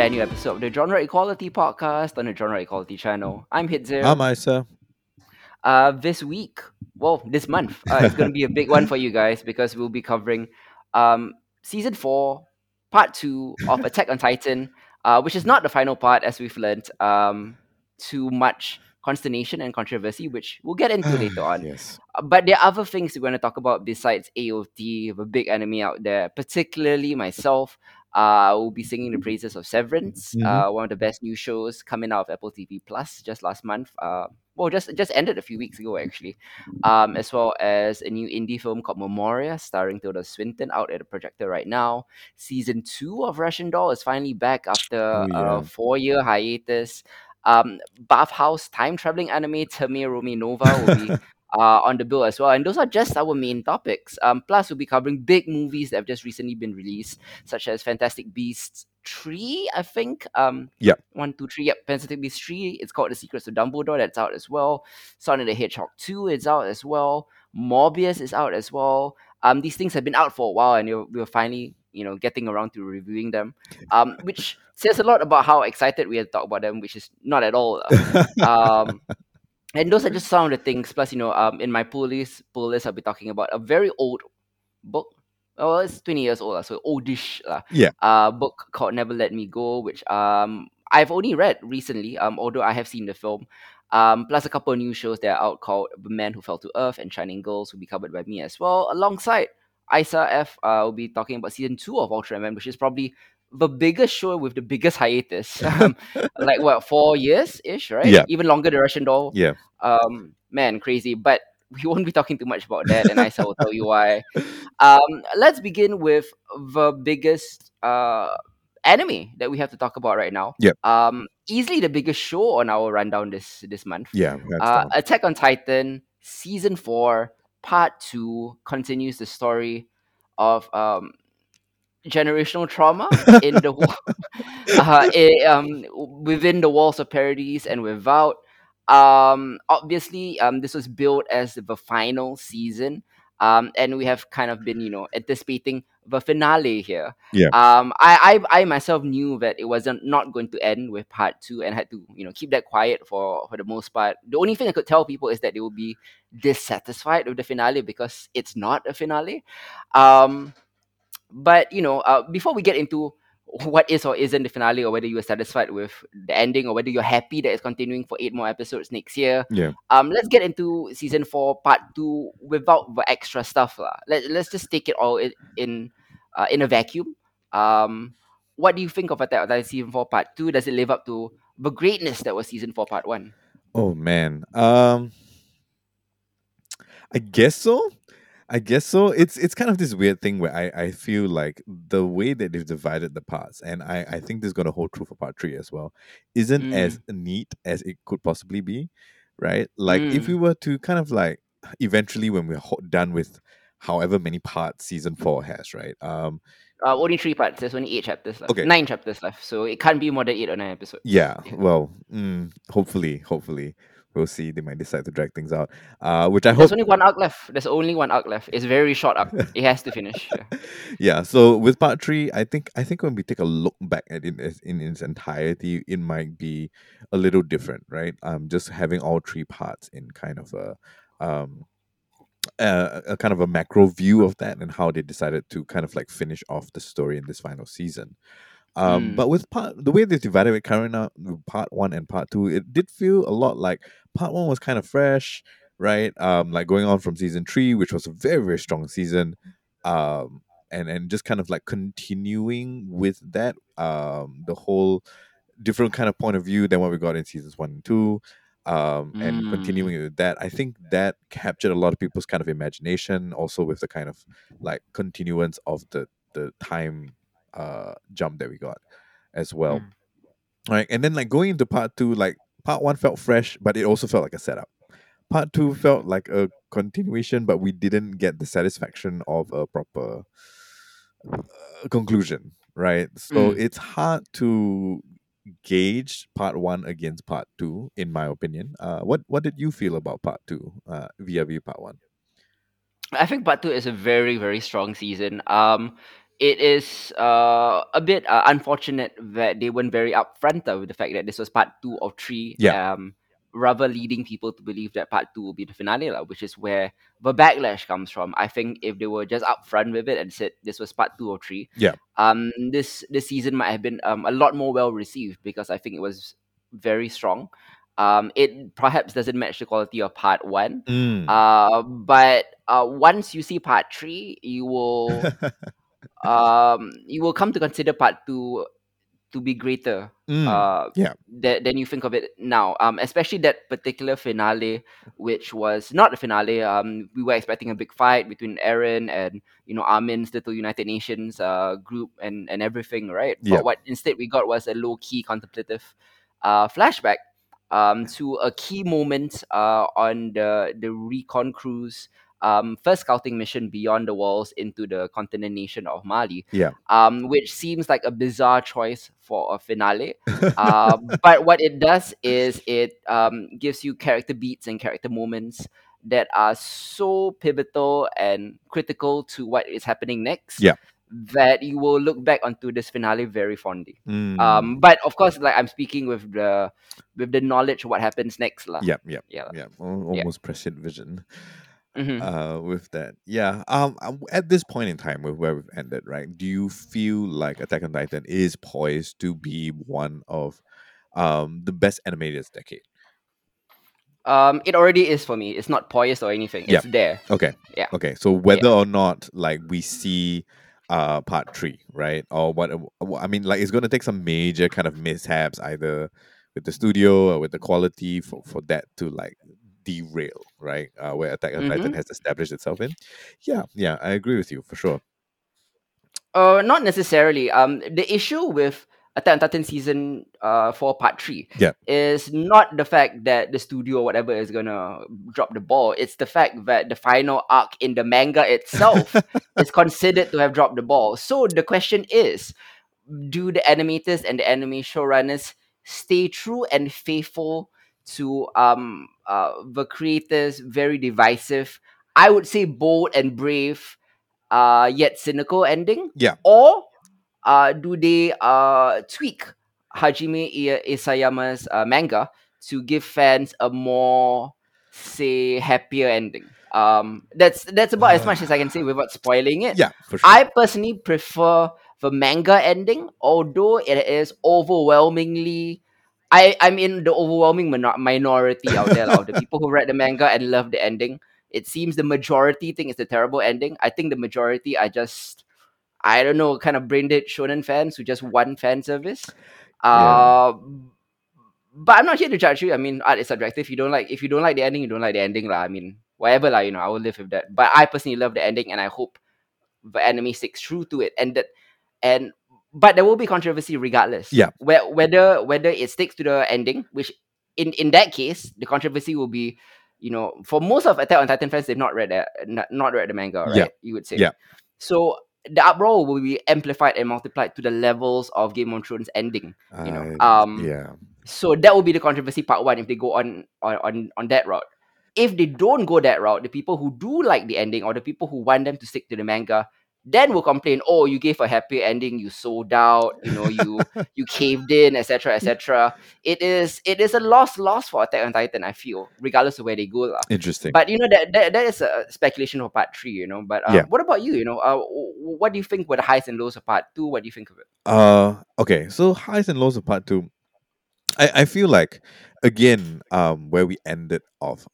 brand new episode of the Genre Equality Podcast on the Genre Equality channel. I'm Hitzer. I'm Isa. Uh, this week, well, this month, uh, it's going to be a big one for you guys because we'll be covering um, season four, part two of Attack on Titan, uh, which is not the final part, as we've learned. Um, too much consternation and controversy, which we'll get into later on. yes. Uh, But there are other things we're going to talk about besides AOT, the big enemy out there, particularly myself. Uh, will be singing the praises of Severance, Mhm. uh, one of the best new shows coming out of Apple TV Plus just last month. Uh, well, just just ended a few weeks ago actually, um, as well as a new indie film called Memoria, starring Tilda Swinton, out at the projector right now. Season two of Russian Doll is finally back after Oh, yeah. a four-year hiatus. Um, Bathhouse time traveling anime Thermae Romae Novae will be uh, on the bill as well. And those are just our main topics. Um, plus, we'll be covering big movies that have just recently been released, such as Fantastic Beasts 3, I think. Um, Yep. One, two, three. Yep, Fantastic Beasts 3. It's called The Secrets of Dumbledore. That's out as well. Sonic the Hedgehog 2 is out as well. Morbius is out as well. Um, these things have been out for a while, and you're, we're finally, you know, getting around to reviewing them. Um, which says a lot about how excited we are to talk about them, which is not at all. um, and those are just some of the things. Plus, you know, um, in my pull list, pull list, I'll be talking about a very old book. Oh, it's twenty years old, lah, so oldish, lah. Yeah. Uh, book called Never Let Me Go, which um I've only read recently. Um, although I have seen the film. Um, plus a couple of new shows that are out called The Man Who Fell to Earth and Shining Girls will be covered by me as well. Alongside Isa F, uh, will be talking about season two of Ultraman, which is probably the biggest show with the biggest hiatus. Um, like what four years ish, right? Yeah. Even longer than Russian Doll. Yeah. Um, man, crazy. But we won't be talking too much about that, and Isa will tell you why. Um, let's begin with the biggest uh anime that we have to talk about right now. Yeah. Um, easily the biggest show on our rundown this this month. Yeah. Uh. Attack on Titan season four, part two continues the story of um generational trauma in the uh, i- um within the walls of Paradis and without. Um, obviously, um, this was built as the final season. Um, and we have kind of been, you know, anticipating the finale here. Yeah. Um, I, I, I myself knew that it wasn't not going to end with part two, and had to, you know, keep that quiet for for the most part. The only thing I could tell people is that they will be dissatisfied with the finale because it's not a finale. Um, but you know, uh, before we get into what is or isn't the finale, or whether you are satisfied with the ending, or whether you're happy that it's continuing for eight more episodes next year, Yeah. um, let's get into season four, part two, without the extra stuff, lah. Let Let's just take it all in in, uh, in a vacuum. Um, what do you think of Attack on Titan season four, part two? Does it live up to the greatness that was season four, part one? Oh man. Um I guess so. I guess so. It's it's kind of this weird thing where I, I feel like the way that they've divided the parts, and I, I think this is gonna hold true for part three as well, isn't as neat as it could possibly be. Right? Like if Mm. we were to kind of like eventually when we're ho- done with however many parts season four has, right? Um Uh, only three parts. There's only eight chapters left. Okay. Nine chapters left. So it can't be more than eight or nine episodes. Yeah, Yeah. well, mm, hopefully, hopefully, we'll see. They might decide to drag things out, uh, which I hope. There's only one arc left. There's only one arc left. It's very short arc. It has to finish. Yeah. yeah. So with part three, I think I think when we take a look back at it in its entirety, it might be a little different, right? Um, just having all three parts in kind of a um. A, a kind of a macro view of that and how they decided to kind of like finish off the story in this final season. Um, Mm. but with part the way they divided it current now, part one and part two, it did feel a lot like part one was kind of fresh, right? Um, like going on from season three, which was a very very strong season, um, and and just kind of like continuing with that, um, the whole different kind of point of view than what we got in seasons one and two. Um, and Mm. continuing with that, I think that captured a lot of people's kind of imagination, also with the kind of like continuance of the the time uh jump that we got as well. Mm. Right. And then like going into part two, like part one felt fresh, but it also felt like a setup. Part two felt like a continuation, but we didn't get the satisfaction of a proper uh, conclusion, right? So Mm. it's hard to gauge part one against part two, in my opinion. Uh, what what did you feel about part two, uh, via view part one? I think part two is a very, very strong season. Um, it is uh, a bit uh, unfortunate that they weren't very upfront uh, with the fact that this was part two of three. Yeah. Um, rather leading people to believe that part two will be the finale, lah, which is where the backlash comes from. I think if they were just upfront with it and said this was part two or three, Yeah. um, this this season might have been um a lot more well received because I think it was very strong. Um, it perhaps doesn't match the quality of part one. Mm. Uh, but uh, once you see part three, you will um you will come to consider part two to be greater Mm. uh yeah. that than you think of it now um especially that particular finale which was not the finale um we were expecting a big fight between Eren and you know armin's little united nations uh group and and everything right Yeah. but what instead we got was a low-key contemplative uh flashback um to a key moment uh on the the recon cruise um first scouting mission beyond the walls into the continent nation of Marley Yeah. um, which seems like a bizarre choice for a finale. Uh, but what it does is it um, gives you character beats and character moments that are so pivotal and critical to what is happening next. Yeah. That you will look back onto this finale very fondly. Mm. Um, but of course, like I'm speaking with the with the knowledge of what happens next, lah. Yeah. yeah. Al- Yeah. Almost prescient vision. Mhm. Uh, with that, yeah. Um, um, at this point in time, with where we've ended, right? Do you feel like Attack on Titan is poised to be one of, um, the best animated this decade? Um, it already is for me. It's not poised or anything. Yeah. It's there. Okay. Yeah. Okay. So whether or not like we see uh part three, right? Or what I mean, like it's gonna take some major kind of mishaps either with the studio or with the quality for, for that to like derail, right? Uh where Attack on Titan Mhm. has established itself in. Yeah, yeah, I agree with you for sure. Uh, not necessarily. Um, the issue with Attack on Titan season uh four part three Yeah. is not the fact that the studio or whatever is gonna drop the ball. It's the fact that the final arc in the manga itself is considered to have dropped the ball. So the question is, do the animators and the anime showrunners stay true and faithful to um uh the creators' very divisive, I would say bold and brave, uh yet cynical ending? Yeah. Or uh do they uh tweak Hajime Isayama's uh, manga to give fans a more say happier ending? Um that's that's about as much as I can say without spoiling it. Yeah, for sure. I personally prefer the manga ending, although it is overwhelmingly. I I'm in the overwhelming minor- minority out there of the people who read the manga and love the ending. It seems the majority think it's a terrible ending. I think the majority are just I don't know, kind of brain dead shonen fans who just want fan service. Uh, but I'm not here to judge you. I mean, art is subjective. You don't like if you don't like the ending, you don't like the ending lah. I mean, whatever lah. You know, I will live with that. But I personally love the ending, and I hope the anime sticks true to it. And that, and but there will be controversy regardless. Yeah. Whether whether it sticks to the ending, which in in that case, the controversy will be, you know, for most of Attack on Titan fans, they've not read the not, not read the manga, right? Yeah. You would say. Yeah. So the uproar will be amplified and multiplied to the levels of Game of Thrones ending. you know, I- um, yeah. So that will be the controversy part one if they go on on on, on that route. If they don't go that route, the people who do like the ending or the people who want them to stick to the manga, then will complain, "Oh, you gave a happy ending, you sold out, you know, you you caved in, etc., etc." It is it is a loss loss for Attack on Titan. I feel, regardless of where they go, lah. Interesting. But you know that, that that is a speculation for part three. You know, but uh, Yeah. what about you? You know, uh, what do you think were the highs and lows of part two? What do you think of it? Uh okay, so highs and lows of part two. I, I feel like again, um, where we ended off.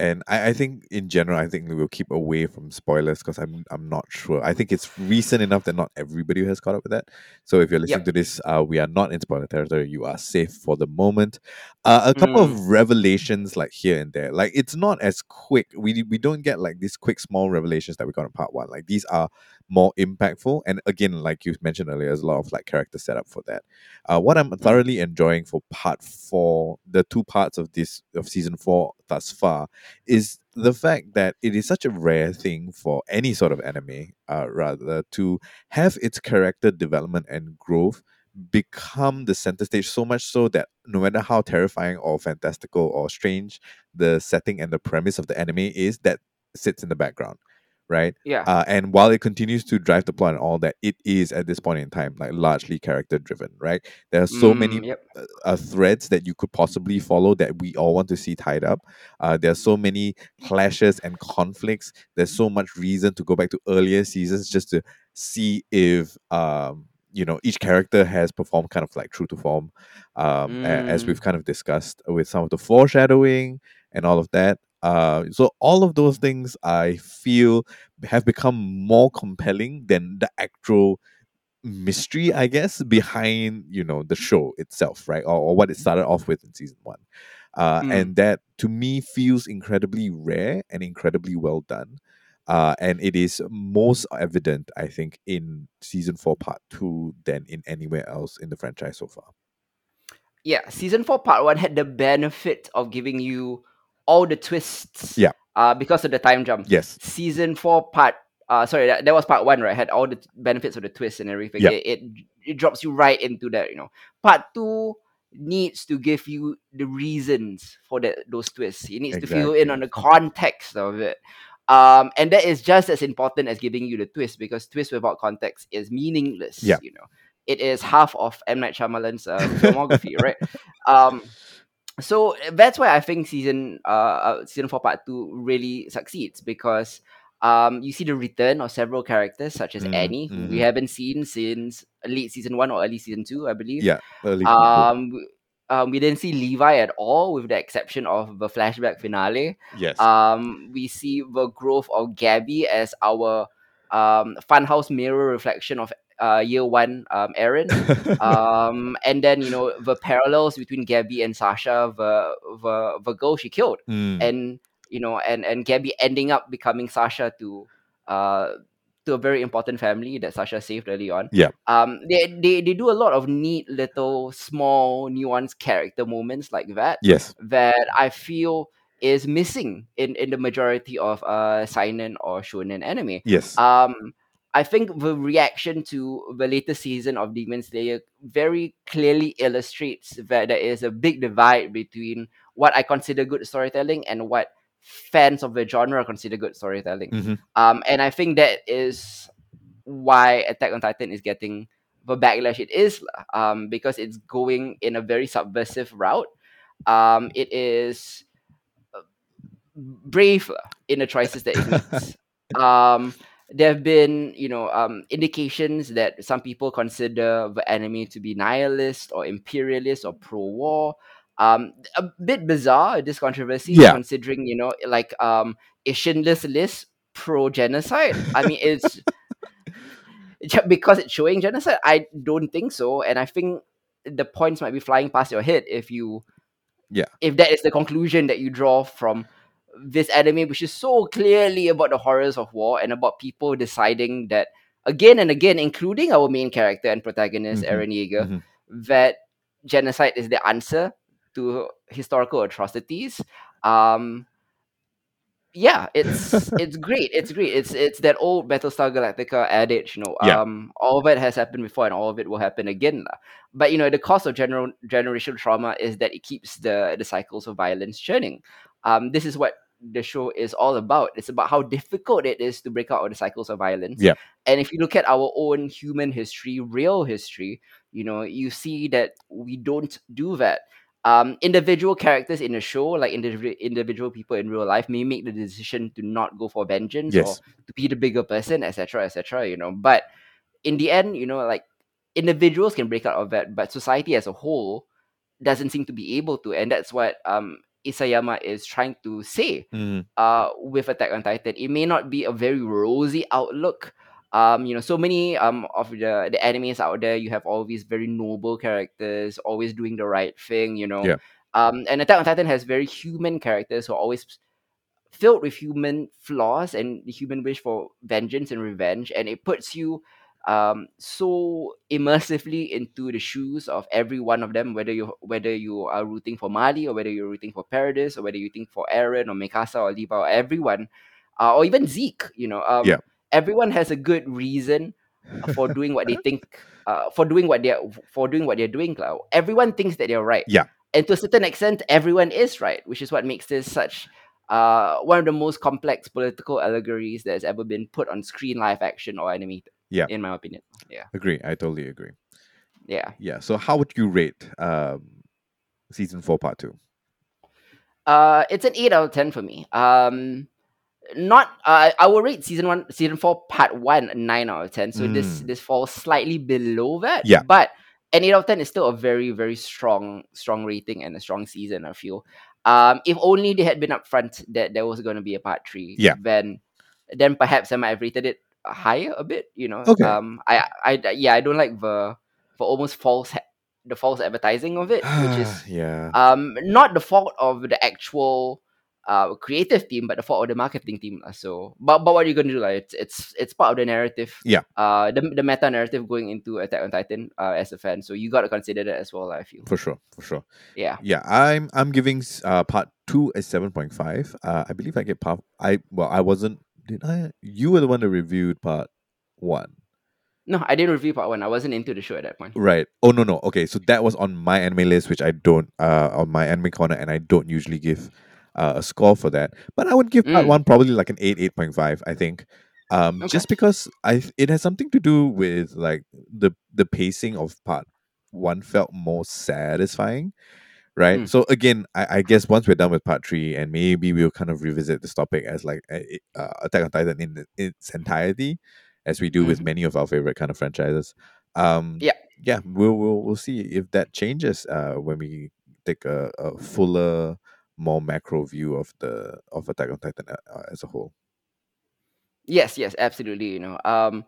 And I, I think in general, I think we will keep away from spoilers because I'm I'm not sure. I think it's recent enough that not everybody has caught up with that. So if you're listening to this, uh, we are not in spoiler territory. You are safe for the moment. Uh, a couple of revelations like here and there. Like it's not as quick. We we don't get like these quick small revelations that we got in part one. Like these are more impactful. And again, like you mentioned earlier, there's a lot of like character setup for that. Uh, what I'm thoroughly enjoying for part four, the two parts of this of season four thus far, is the fact that it is such a rare thing for any sort of anime, uh, rather to have its character development and growth become the center stage so much so that no matter how terrifying or fantastical or strange the setting and the premise of the anime is, that sits in the background right? Yeah. Uh, and while it continues to drive the plot and all that, it is at this point in time like largely character driven, right? There are so many Mm, yep. uh, uh, threads that you could possibly follow that we all want to see tied up. Uh, there are so many clashes and conflicts. There's so much reason to go back to earlier seasons just to see if um you know each character has performed kind of like true to form um a- as we've Mm, kind of discussed with some of the foreshadowing and all of that uh so all of those things i feel have become more compelling than the actual mystery i guess behind you know the show itself right or, or what it started off with in season one uh mm. and that to me feels incredibly rare and incredibly well done uh, and it is most evident, I think, in season four, part two, than in anywhere else in the franchise so far. yeah, season four part one had the benefit of giving you all the twists. Yeah. Uh, because of the time jump. Yes. Season four part. Uh, sorry, that, that was part one, right? Had all the t- benefits of the twist and everything. Yeah. It, it it drops you right into that. You know, part two needs to give you the reasons for that those twists. It needs to fill in on the context of it. Um, and that is just as important as giving you the twist because twist without context is meaningless. Yeah. You know, it is half of M Night Shyamalan's uh, filmography, right? Um, so that's why I think season uh, uh season four part two really succeeds because um you see the return of several characters such as Mm, Annie, who we mhm. haven't seen since late season one or early season two, I believe. Yeah. Early. Um, um, we didn't see Levi at all, with the exception of the flashback finale. yes. Um, we see the growth of Gabi as our um funhouse mirror reflection of uh year one um Eren. Um, and then you know the parallels between Gabi and Sasha, the the the girl she killed, Mm, and you know, and and Gabi ending up becoming Sasha to uh to a very important family that Sasha saved early on. Yeah. Um, they they they do a lot of neat little small nuanced character moments like that yes. that I feel is missing in in the majority of uh seinen or shonen anime. Yes. Um, I think the reaction to the latest season of Demon Slayer very clearly illustrates that there is a big divide between what I consider good storytelling and what fans of the genre consider good storytelling. Mhm. Um, and I think that is why Attack on Titan is getting the backlash it is, um, because it's going in a very subversive route. Um, it is brave in the choices that it makes. There have been, you know, um, indications that some people consider the enemy to be nihilist or imperialist or pro-war. Um, a bit bizarre this controversy, Yeah. considering you know, like um, is Schindler's List pro-genocide? I mean, it's because it's showing genocide. I don't think so, and I think the points might be flying past your head if you Yeah. if that is the conclusion that you draw from this anime which is so clearly about the horrors of war and about people deciding that again and again including our main character and protagonist Mhm, Eren Yeager mhm. that genocide is the answer to historical atrocities um yeah it's it's great it's great it's it's that old battlestar galactica adage you know Yeah. um all of it has happened before and all of it will happen again lah. but you know the cost of general generational trauma is that it keeps the the cycles of violence churning um this is what the show is all about. It's about how difficult it is to break out of the cycles of violence. Yeah. and if you look at our own human history real history you know you see that we don't do that. Um individual characters in a show like individual individual people in real life may make the decision to not go for vengeance or to be the bigger person etc etc you know. But in the end you know like individuals can break out of that but society as a whole doesn't seem to be able to. And that's what um isayama is trying to say Mm, uh with attack on titan it may not be a very rosy outlook. Um you know so many um of the the animes out there you have all these very noble characters always doing the right thing you know. Yeah. um and attack on titan has very human characters who are always filled with human flaws and the human wish for vengeance and revenge and it puts you um so immersively into the shoes of every one of them whether you whether you are rooting for Marley or whether you're rooting for paradis or whether you think for Eren or mikasa or levi or everyone uh, or even zeke you know um Yeah. everyone has a good reason for doing what they think uh, for doing what they're for doing what they're doing lah. everyone thinks that they're right Yeah. and to a certain extent everyone is right which is what makes this such uh, one of the most complex political allegories that's ever been put on screen, live action, or animated. Yeah. in my opinion. Yeah, Agree. I totally agree. yeah. Yeah. So how would you rate um, season four, part two? Uh, it's an eight out of ten for me. Um, not uh, I will rate season one, season four, part one, a nine out of ten. So this Mm. this falls slightly below that. Yeah. but an eight out of ten is still a very very strong strong rating and a strong season. I feel. Um, if only they had been upfront that there was going to be a part three. Yeah. Then, then perhaps I might have rated it higher a bit. You know. Okay. Um, I I yeah I don't like the for almost false ha- the false advertising of it, which is yeah. um not the fault of the actual uh creative team but the fault of the marketing team so but but what are you gonna do like it's it's it's part of the narrative Yeah. uh the, the meta narrative going into attack on titan uh as a fan so you got to consider that as well i feel for sure. For sure. yeah Yeah, I'm I'm giving uh part two a seven point five. Uh, I believe I get part. I well, I wasn't. Did I? You were the one that reviewed part one, no i didn't review part one i wasn't into the show at that point right? Oh no, no. Okay, so that was on my anime list, which I don't uh on my anime corner, and I don't usually give uh, a score for that. But I would give part Mm. one probably like an eight, eight point five. I think. Um, Okay. just because I it has something to do with like the the pacing of part one felt more satisfying right? Mm. So again, I, I guess once we're done with part three, and maybe we'll kind of revisit this topic as like a, uh, Attack on Titan in its entirety, as we do with Mhm. many of our favorite kind of franchises. Um, Yeah. yeah, we'll we'll we'll see if that changes uh, when we take a, a fuller, more macro view of the of Attack on Titan uh, as a whole. yes yes absolutely you know um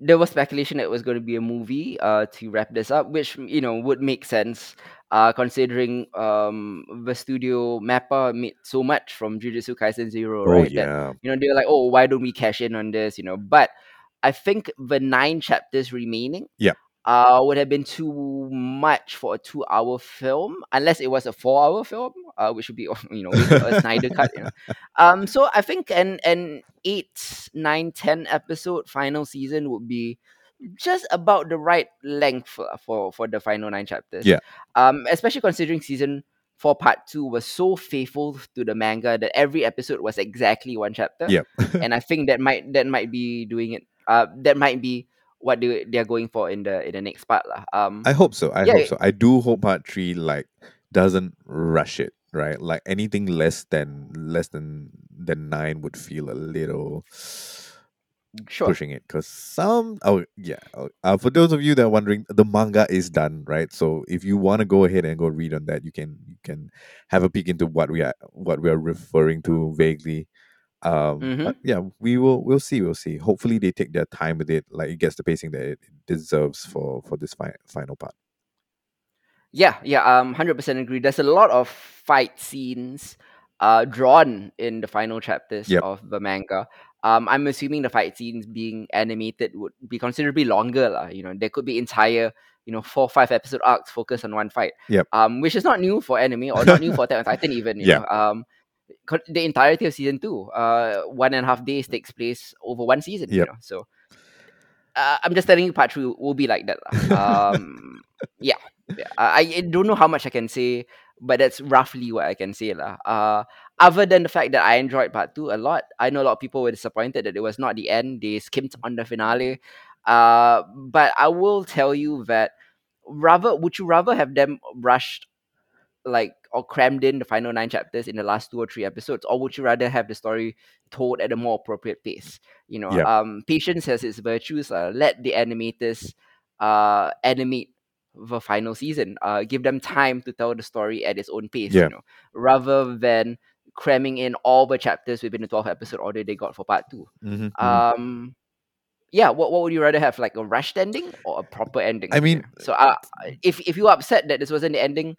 there was speculation that it was going to be a movie uh to wrap this up which you know would make sense uh considering um the studio mappa made so much from jujutsu kaisen zero Oh right? That you know they're like oh why don't we cash in on this? You know but i think the nine chapters remaining Yeah. Uh would have been too much for a two hour film unless it was a four hour film uh which would be you know a snyder cut you know um so i think an an eight nine ten episode final season would be just about the right length for for, for the final nine chapters Yeah. um especially considering season four part two was so faithful to the manga that every episode was exactly one chapter Yep. and i think that might that might be doing it uh that might be what they, they're going for in the in the next part lah. um I hope so. I Yeah, hope so. I do hope part three like doesn't rush it, right? Like anything less than less than than nine would feel a little sure pushing it because some oh yeah oh, uh, for those of you that are wondering the manga is done right so if you want to go ahead and go read on that you can you can have a peek into what we are what we are referring to vaguely um Mhm. but yeah we will we'll see we'll see hopefully they take their time with it like it gets the pacing that it deserves for for this fi- final part Yeah, yeah, um, hundred percent agree. There's a lot of fight scenes, uh, drawn in the final chapters Yep. of the manga. Um, I'm assuming the fight scenes being animated would be considerably longer, lah. You know, there could be entire, you know, four five episode arcs focused on one fight. Yep. Um, which is not new for anime or not new for Attack on Titan even. You Yeah. know, um, the entirety of season two, uh, one and a half days takes place over one season. You know, so. Uh, I'm just telling you, part three will be like that. Um, yeah, yeah. I, I don't know how much I can say, but that's roughly what I can say. Uh, other than the fact that I enjoyed part two a lot, I know a lot of people were disappointed that it was not the end. They skimped on the finale. Uh, but I will tell you that rather would you rather have them rushed like or crammed in the final nine chapters in the last two or three episodes, or would you rather have the story told at a more appropriate pace? You know, Yeah. um, patience has its virtues. Uh, let the animators uh animate the final season. Uh, give them time to tell the story at its own pace. Yeah. You know, rather than cramming in all the chapters within the twelve episode order they got for part 2 Mhm, mhm. Um, yeah. What What would you rather have, like a rushed ending or a proper ending? I mean, so uh, if if you're upset that this wasn't the ending,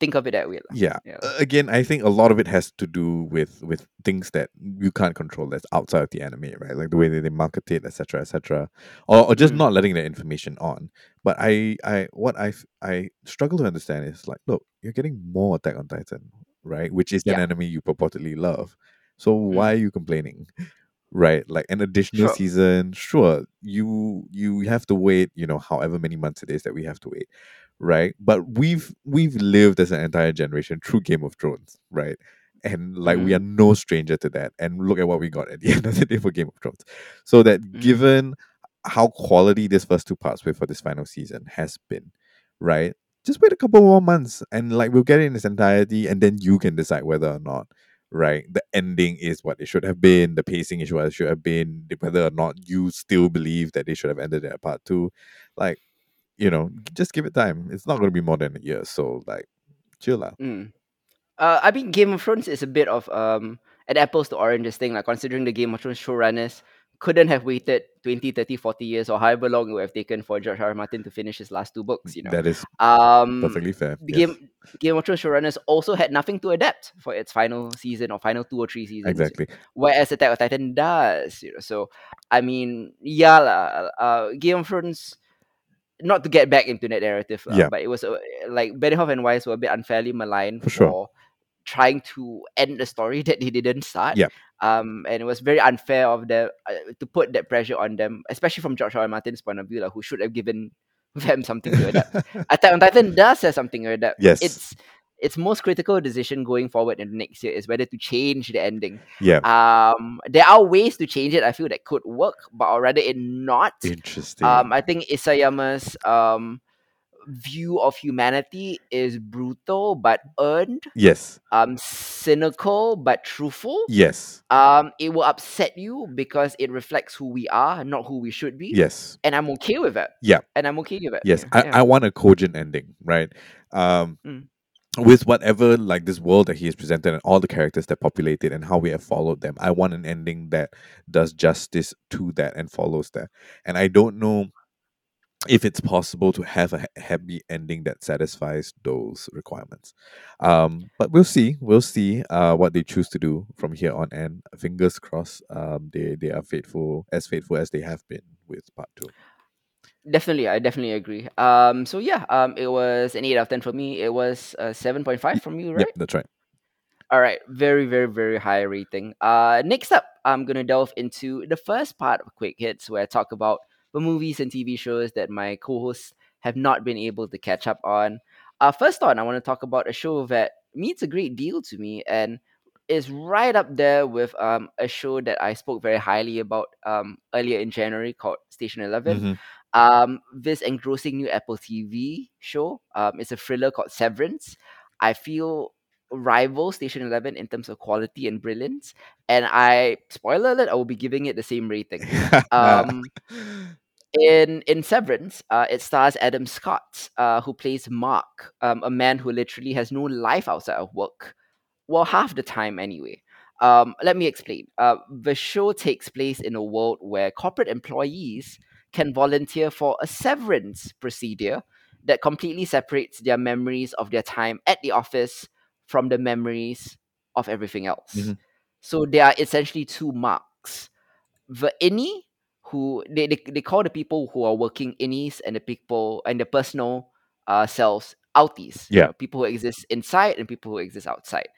think of it that way. yeah Yeah. Uh, again i think a lot of it has to do with with things that you can't control that's outside of the anime right like the way that they market it etc etc or, or just Mm. not letting that information on but i i what I, I struggle to understand is like look you're getting more attack on titan right which is an Yeah. anime you purportedly love so why are you complaining right like an additional Sure. season sure you you have to wait you know however many months it is that we have to wait right but we've we've lived as an entire generation through game of thrones right And like we are Mm, no stranger to that. And look at what we got at the end of the day for Game of Thrones. So that mm, given how quality this first two parts were for this final season has been, right? Just wait a couple more months and like we'll get it in its entirety and then you can decide whether or not, right? The ending is what it should have been, the pacing is what it should have been, whether or not you still believe that they should have ended it at part two. Like, you know, just give it time. It's not gonna be more than a year. So like chill out. mm. Uh, I mean, Game of Thrones is a bit of um an apples to oranges thing, like considering the Game of Thrones showrunners couldn't have waited 20, 30, 40 years or however long it would have taken for George R. R. Martin to finish his last two books, you know. That is Um, perfectly fair. the Yes. Game Game of Thrones showrunners also had nothing to adapt for its final season or final two or three seasons. Exactly. Whereas Attack of Titan does, you know. So I mean, yeah, uh, Game of Thrones not to get back into that narrative, uh, Yeah. but it was uh, like Benioff and Weiss were a bit unfairly maligned For sure. for trying to end the story that they didn't start. Yeah. Um, and it was very unfair of them uh, to put that pressure on them, especially from George R. R. Martin's point of view, like, who should have given them something to adapt. Attack on Titan does have something to adapt. Yes. It's its most critical decision going forward in the next year is whether to change the ending. yeah. Um, there are ways to change it. I feel that could work, but or rather it not. Interesting. Um, I think Isayama's um view of humanity is brutal but earned, yes. um, cynical but truthful. Yes. Um, it will upset you because it reflects who we are, not who we should be. Yes. And I'm okay with it. Yeah. And I'm okay with it. Yes. Yeah. I. I want a cogent ending, right? Um Mm. With whatever like this world that he has presented and all the characters that populate it and how we have followed them. I want an ending that does justice to that and follows that. And I don't know if it's possible to have a happy ending that satisfies those requirements. Um, but we'll see. We'll see uh, what they choose to do from here on. And fingers crossed, um, they they are faithful as faithful as they have been with part two. Definitely, I definitely agree. Um, so yeah, um, it was an eight out of ten for me. It was a seven point five from you, right? Yep, that's right. All right, very, very, very high rating. Uh, next up, I'm gonna delve into the first part of Quick Hits, where I talk about the movies and TV shows that my co-hosts have not been able to catch up on. Uh, first on, I want to talk about a show that means a great deal to me and is right up there with um a show that I spoke very highly about um earlier in January called Station 11 Mhm. Um this engrossing new apple tv show um it's a thriller called severance. I feel rival station 11 in terms of quality and brilliance and i spoiler alert i will be giving it the same rating. Um in in severance uh it stars adam scott uh who plays mark um a man who literally has no life outside of work. Well half the time anyway. Um let me explain. Uh the show takes place in a world where corporate employees can volunteer for a severance procedure that completely separates their memories of their time at the office from the memories of everything else Mhm. so there are essentially two marks the innie who they, they, they call the people who are working innies and the people and the personal uh selves outies you Yeah. know, people who exist inside and people who exist outside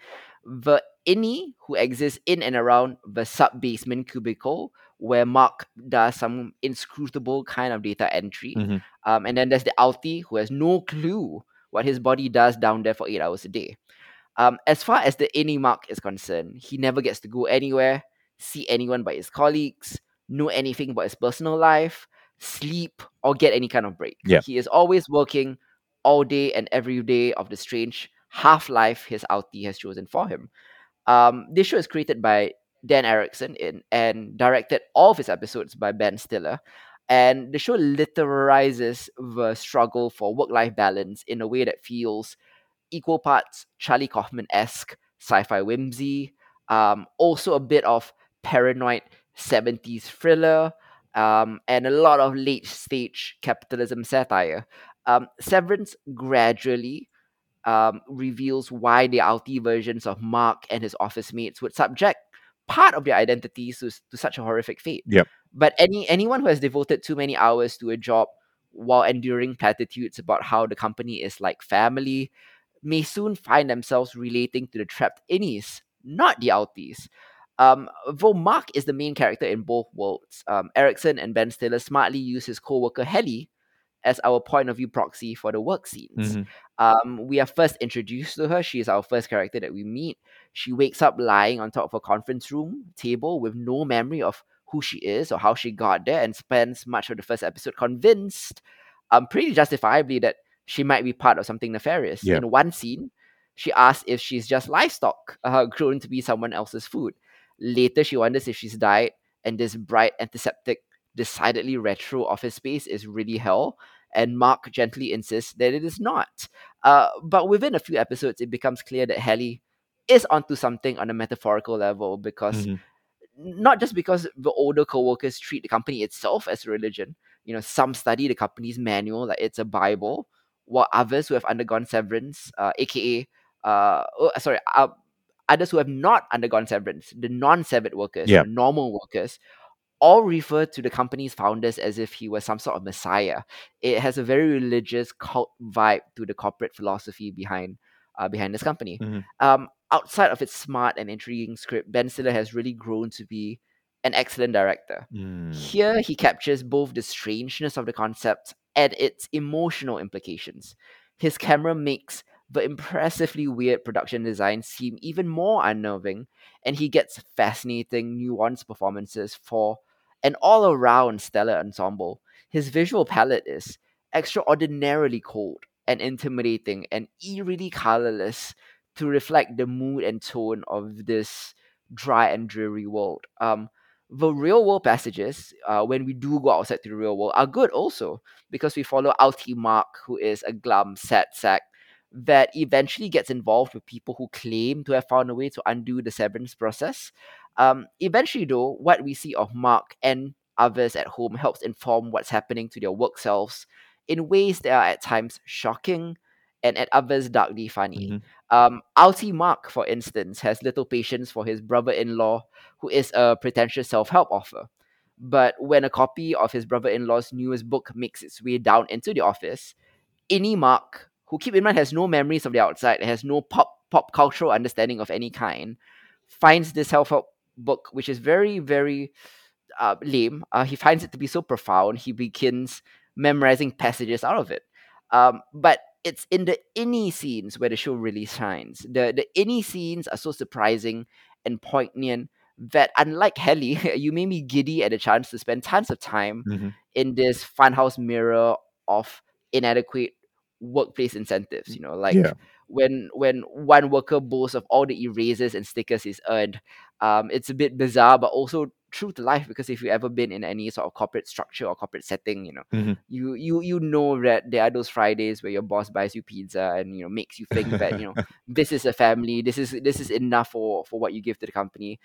the innie who exists in and around the sub basement cubicle where mark does some inscrutable kind of data entry Mhm. um, and then there's the outie who has no clue what his body does down there for eight hours a day um, as far as the innie mark is concerned, he never gets to go anywhere, see anyone but his colleagues, know anything about his personal life, sleep, or get any kind of break. Yeah. He is always working all day and every day of the strange half life his outie has chosen for him. Um, this show is created by Dan Erickson in, and directed all of his episodes by Ben Stiller. And the show literalizes the struggle for work life balance in a way that feels equal parts Charlie Kaufman esque sci fi whimsy, um, also a bit of paranoid 70s thriller, um, and a lot of late stage capitalism satire. Um, Severance gradually um, reveals why the outie versions of Mark and his office mates would subject part of their identities to, to such a horrific fate. Yep. But any anyone who has devoted too many hours to a job while enduring platitudes about how the company is like family may soon find themselves relating to the trapped innies, not the outies. Um, though Mark is the main character in both worlds, um, Erickson and Ben Stiller smartly use his co-worker Helly as our point of view proxy for the work scenes. hmm Um, we are first introduced to her. She is our first character that we meet. She wakes up lying on top of a conference room table with no memory of who she is or how she got there and spends much of the first episode convinced, um, pretty justifiably, that she might be part of something nefarious. Yeah. In one scene, she asks if she's just livestock, uh, grown to be someone else's food. Later, she wonders if she's died, and this bright, antiseptic, decidedly retro office space is really hell. And Mark gently insists that it is not. Uh, but within a few episodes, it becomes clear that Helly is onto something on a metaphorical level because hmm not just because the older co-workers treat the company itself as a religion. You know, some study the company's manual like it's a Bible, while others who have undergone severance, uh, aka, uh, oh, sorry, uh, others who have not undergone severance, the non-severed workers, Yeah. the normal workers, all refer to the company's founders as if he was some sort of messiah. It has a very religious cult vibe to the corporate philosophy behind uh, behind this company. Mhm. Um, outside of its smart and intriguing script, Ben Stiller has really grown to be an excellent director. Mm. Here, he captures both the strangeness of the concept and its emotional implications. His camera makes the impressively weird production design seem even more unnerving, and he gets fascinating, nuanced performances for an all around stellar ensemble. His visual palette is extraordinarily cold and intimidating and eerily colorless to reflect the mood and tone of this dry and dreary world. Um, the real world passages, uh, when we do go outside to the real world, are good also because we follow Outie Mark, who is a glum, sad sack that eventually gets involved with people who claim to have found a way to undo the severance process. Um, eventually, though, what we see of Mark and others at home helps inform what's happening to their work selves in ways that are at times shocking and at others darkly funny. Mhm. Um, Outie Mark, for instance, has little patience for his brother in law, who is a pretentious self help author. But when a copy of his brother in law's newest book makes its way down into the office, Innie Mark, who keep in mind has no memories of the outside, has no pop pop cultural understanding of any kind, finds this self help book, which is very, very uh, lame. Uh, he finds it to be so profound, he begins memorizing passages out of it. Um, but it's in the innie scenes where the show really shines. The the innie scenes are so surprising and poignant that unlike Helly, you made me giddy at the chance to spend tons of time Mhm. in this funhouse mirror of inadequate workplace incentives. You know, like Yeah. when when one worker boasts of all the erasers and stickers he's earned. Um, it's a bit bizarre, but also true to life because if you've ever been in any sort of corporate structure or corporate setting, you know, Mhm. you you you know that there are those Fridays where your boss buys you pizza and you know makes you think that you know this is a family, this is this is enough for for what you give to the company.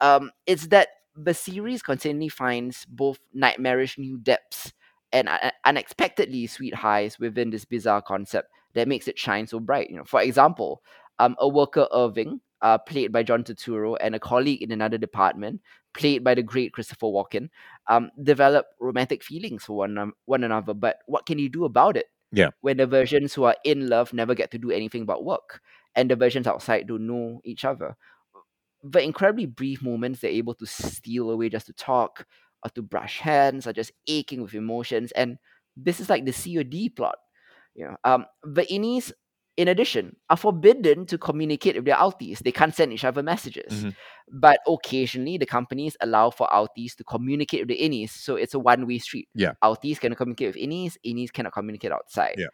Um, it's that the series continually finds both nightmarish new depths and uh, unexpectedly sweet highs within this bizarre concept that makes it shine so bright. You know, for example, um, a worker Irving, uh, played by John Turturro, and a colleague in another department, played by the great Christopher Walken, um, develop romantic feelings for one an- one another. But what can you do about it? Yeah. When the versions who are in love never get to do anything but work, and the versions outside don't know each other. The incredibly brief moments they're able to steal away just to talk or to brush hands are just aching with emotions. And this is like the C or D plot. You know, um, the innies, in addition, are forbidden to communicate with their outies. They can't send each other messages. Mhm. But occasionally, the companies allow for outies to communicate with the innies. So it's a one way street. Yeah. Outies can communicate with innies, innies cannot communicate outside. Yeah.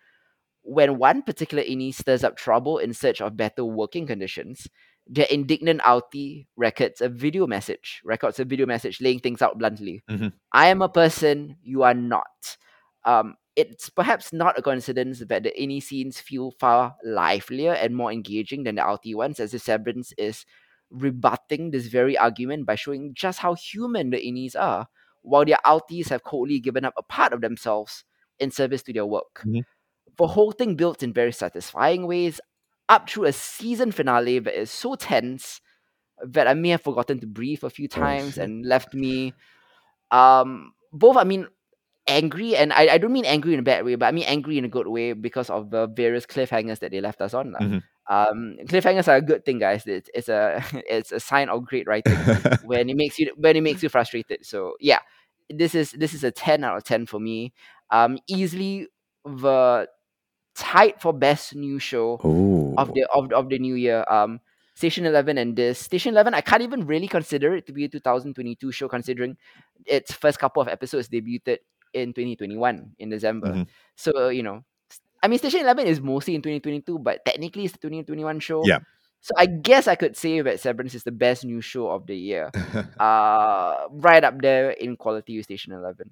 When one particular innie stirs up trouble in search of better working conditions, their indignant outie records a video message, records a video message laying things out bluntly. Mhm. I am a person, you are not. Um, it's perhaps not a coincidence that the innie scenes feel far livelier and more engaging than the outie ones, as the Severance is rebutting this very argument by showing just how human the innies are, while their outies have coldly given up a part of themselves in service to their work. Mhm. The whole thing built in very satisfying ways, up through a season finale that is so tense that I may have forgotten to breathe a few times and left me um both I mean angry and I, I don't mean angry in a bad way, but I mean angry in a good way because of the various cliffhangers that they left us on. lah. Mhm. Um cliffhangers are a good thing, guys. It's, it's a it's a sign of great writing when it makes you when it makes you frustrated. So yeah, this is this is a ten out of ten for me. Um, easily the tied for best new show of Oh. the of, of the new year. Um, Station Eleven and this Station Eleven, I can't even really consider it to be a 2022 show, considering its first couple of episodes debuted in 2021 in December. Mhm. So you know, I mean, Station Eleven is mostly in 2022, but technically it's the 2021 show. Yeah. So I guess I could say that Severance is the best new show of the year. Uh, right up there in quality with Station Eleven.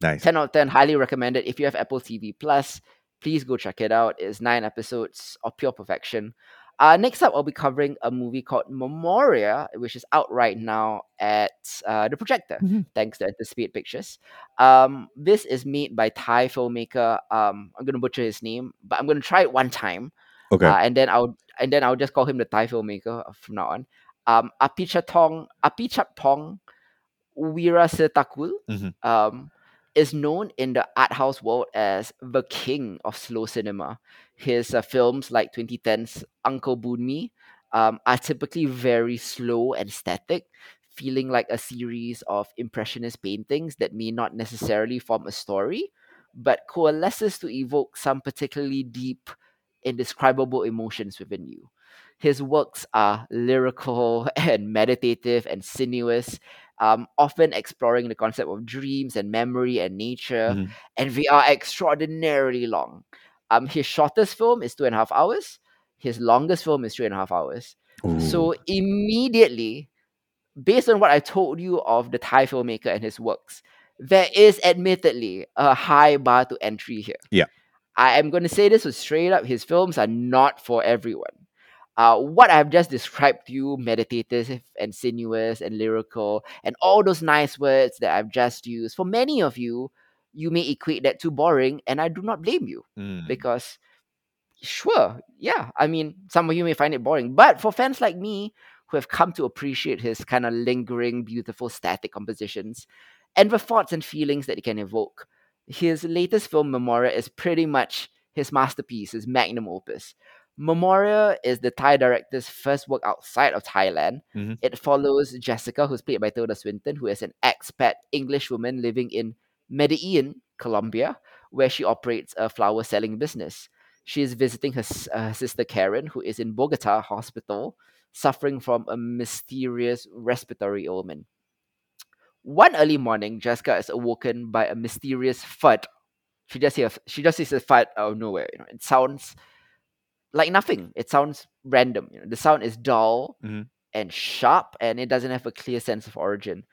nice. 10 out of 10 highly recommended if you have apple tv plus please go check it out it's nine episodes of pure perfection uh, next up i'll be covering a movie called memoria which is out right now at uh, the projector Mhm. thanks to the anticipate pictures um, this is made by thai filmmaker um, i'm gonna butcher his name but i'm gonna try it one time Okay. uh, and then I'll and then I'll just call him the Thai filmmaker from now on. Um, Apichatong Apichatpong Weerasethakul Mhm. um, is known in the art house world as the king of slow cinema. His uh, films like 2010's Uncle Boonmee um, are typically very slow and static, feeling like a series of impressionist paintings that may not necessarily form a story, but coalesces to evoke some particularly deep, indescribable emotions within you. His works are lyrical and meditative and sinuous, um, often exploring the concept of dreams and memory and nature, Mhm. and they are extraordinarily long. Um, his shortest film is two and a half hours. His longest film is three and a half hours. So immediately, based on what I told you of the Thai filmmaker and his works, there is admittedly a high bar to entry here. Yeah. I am going to say this with straight up: his films are not for everyone. Uh, what I've just described to you, meditative and sinuous and lyrical, and all those nice words that I've just used, for many of you, you may equate that to boring, and I do not blame you Mm. because sure, yeah, I mean, some of you may find it boring, but for fans like me who have come to appreciate his kind of lingering, beautiful, static compositions and the thoughts and feelings that it can evoke, his latest film, Memoria, is pretty much his masterpiece, his magnum opus. Memoria is the Thai director's first work outside of Thailand. Mhm. It follows Jessica, who's played by Tilda Swinton, who is an expat English woman living in Medellin, Colombia, where she operates a flower selling business. She is visiting her, uh, sister Karen, who is in Bogota Hospital, suffering from a mysterious respiratory ailment. One early morning, Jessica is awoken by a mysterious thud. She just hears she just sees a thud out of nowhere. You know, it sounds like nothing. It sounds random. You know, the sound is dull Mhm. and sharp, and it doesn't have a clear sense of origin.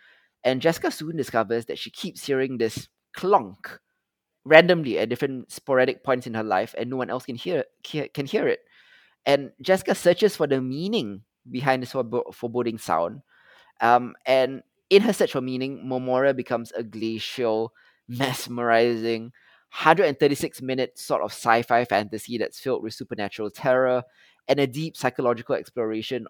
And Jessica soon discovers that she keeps hearing this clunk randomly at different sporadic points in her life, and no one else can hear hear- can hear it. And Jessica searches for the meaning behind this foreboding sound. Um, and in her search for meaning, Memoria becomes a glacial, mesmerizing, 136 minute sort of sci fi fantasy that's filled with supernatural terror and a deep psychological exploration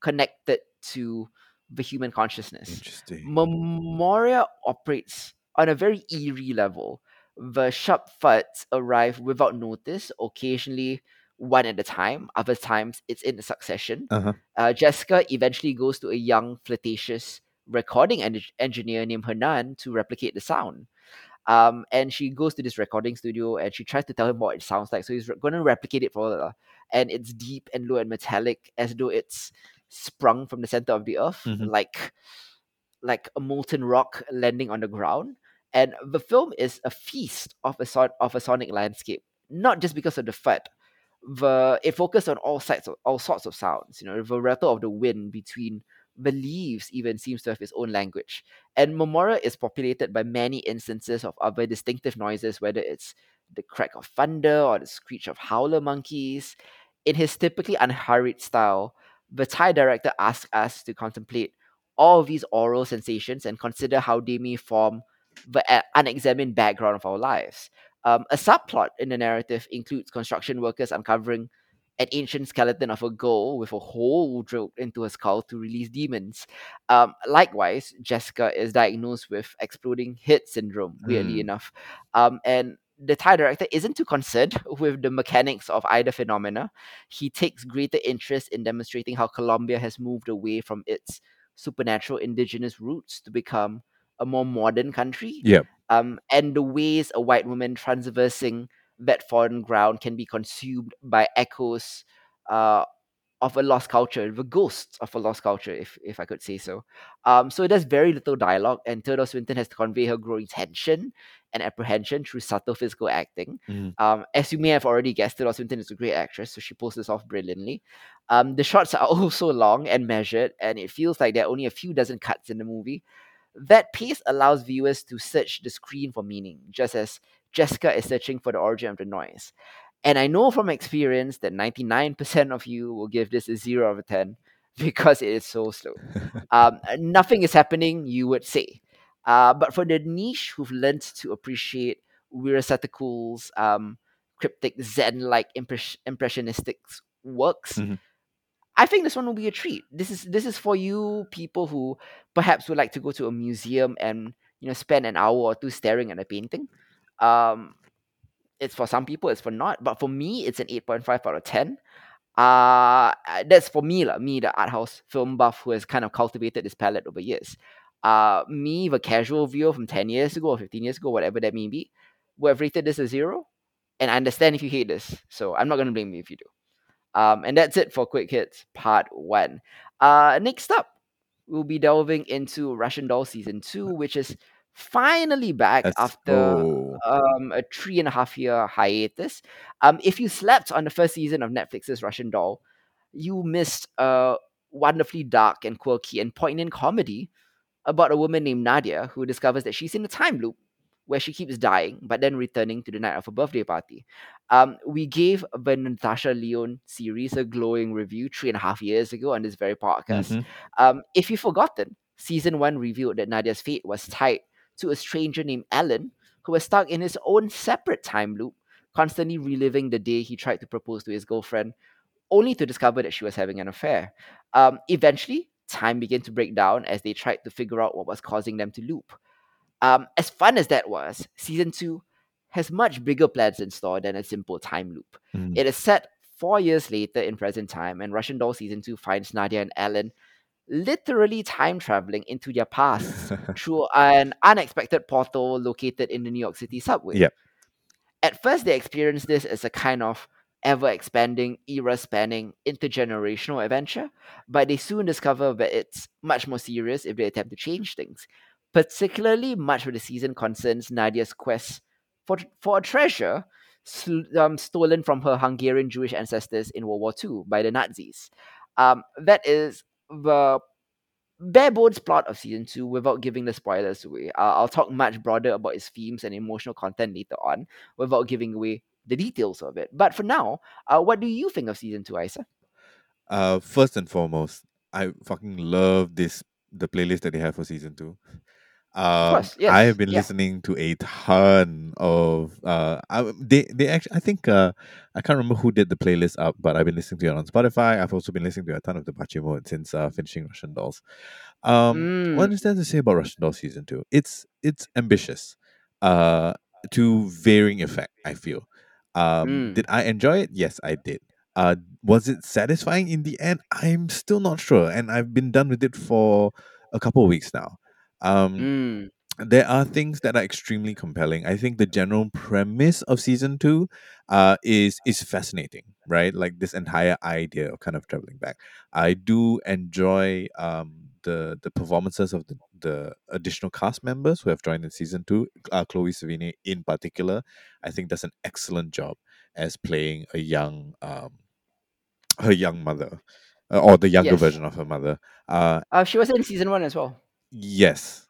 connected to the human consciousness. Interesting. Memoria operates on a very eerie level. The sharp thuds arrive without notice, occasionally one at a time. Other times it's in succession. Uh-huh. Uh, Jessica eventually goes to a young, flirtatious recording en- engineer named Hernan to replicate the sound. Um, and she goes to this recording studio and she tries to tell him what it sounds like. So he's re- going to replicate it for her. And it's deep and low and metallic, as though it's sprung from the center of the earth, Mhm. like like a molten rock landing on the ground. And the film is a feast of a sort of a sonic landscape, not just because of the thud. The it focused on all sides of all sorts of sounds. You know, the rattle of the wind between the leaves even seems to have its own language. And Memoria is populated by many instances of other distinctive noises, whether it's the crack of thunder or the screech of howler monkeys. In his typically unhurried style, the Thai director asks us to contemplate all of these oral sensations and consider how they may form the unexamined background of our lives. Um, a subplot in the narrative includes construction workers uncovering an ancient skeleton of a girl with a hole drilled into her skull to release demons. Um, likewise, Jessica is diagnosed with exploding head syndrome, weirdly Mm. enough. Um, and the Thai director isn't too concerned with the mechanics of either phenomena. He takes greater interest in demonstrating how Colombia has moved away from its supernatural indigenous roots to become a more modern country. Yep. um, and the ways a white woman transversing that foreign ground can be consumed by echoes uh, of a lost culture, the ghosts of a lost culture, if if I could say so. Um, so there's very little dialogue, and Tilda Swinton has to convey her growing tension and apprehension through subtle physical acting. Mhm. Um, as you may have already guessed, Tilda Swinton is a great actress, so she pulls this off brilliantly. Um, the shots are also long and measured, and it feels like there are only a few dozen cuts in the movie. That pace allows viewers to search the screen for meaning, just as Jessica is searching for the origin of the noise. And I know from experience that 99% of you will give this a 0 out of 10 because it is so slow. Um, nothing is happening, you would say. Uh, but for the niche who've learned to appreciate Weerasethakul's um, cryptic Zen-like impress- impressionistic works, Mhm. I think this one will be a treat. This is this is for you people who perhaps would like to go to a museum and you know spend an hour or two staring at a painting. Um, it's for some people, it's for not, but for me, it's an eight point five out of ten. Uh that's for me, lah. Me, the art house film buff who has kind of cultivated this palette over years. Uh, me, the casual viewer from ten years ago or fifteen years ago, whatever that may be, would have rated this a zero. And I understand if you hate this, so I'm not gonna blame you if you do. Um, and that's it for Quick Hits Part 1. Uh, next up, we'll be delving into Russian Doll Season 2, which is finally back Let's after um, a three and a half year hiatus. Um, if you slept on the first season of Netflix's Russian Doll, you missed a wonderfully dark and quirky and poignant comedy about a woman named Nadia who discovers that she's in a time loop where she keeps dying but then returning to the night of a birthday party. Um, we gave the Natasha Lyonne series a glowing review three and a half years ago on this very podcast. Mhm. Um, if you've forgotten, season one revealed that Nadia's fate was tied to a stranger named Alan who was stuck in his own separate time loop, constantly reliving the day he tried to propose to his girlfriend, only to discover that she was having an affair. Um, eventually, time began to break down as they tried to figure out what was causing them to loop. Um, as fun as that was, season two has much bigger plans in store than a simple time loop. Mm. It is set four years later in present time, and Russian Doll season two finds Nadia and Alan literally time traveling into their past through an unexpected portal located in the New York City subway. Yep. At first, they experience this as a kind of ever expanding, era spanning, intergenerational adventure, but they soon discover that it's much more serious if they attempt to change things. Particularly, much of the season concerns Nadia's quest for, for a treasure sl- um, stolen from her Hungarian Jewish ancestors in World War II by the Nazis. Um, that is the bare bones plot of season two without giving the spoilers away. Uh, I'll talk much broader about its themes and emotional content later on without giving away the details of it. But for now, uh, what do you think of season two, Isa? Uh, first and foremost, I fucking love this the playlist that they have for season two. Um, course, yes, I have been yeah. listening to a ton of uh, I, they they actually I think uh, I can't remember who did the playlist up, but I've been listening to it on Spotify. I've also been listening to a ton of the Bachi mode since uh, finishing Russian Dolls. Um, Mm. what is there to say about Russian Dolls season two? It's it's ambitious, uh, to varying effect. I feel. Um, Mm. did I enjoy it? Yes, I did. Uh, was it satisfying in the end? I'm still not sure, and I've been done with it for a couple of weeks now. Um, Mm. there are things that are extremely compelling. I think the general premise of season two uh, is is fascinating, right? Like this entire idea of kind of traveling back. I do enjoy um, the the performances of the, the additional cast members who have joined in season two. Uh, Chloe Sevigny, in particular, I think does an excellent job as playing a young um, her young mother. uh, Or the younger Yes. version of her mother. Uh, Uh, she was in season one as well. Yes.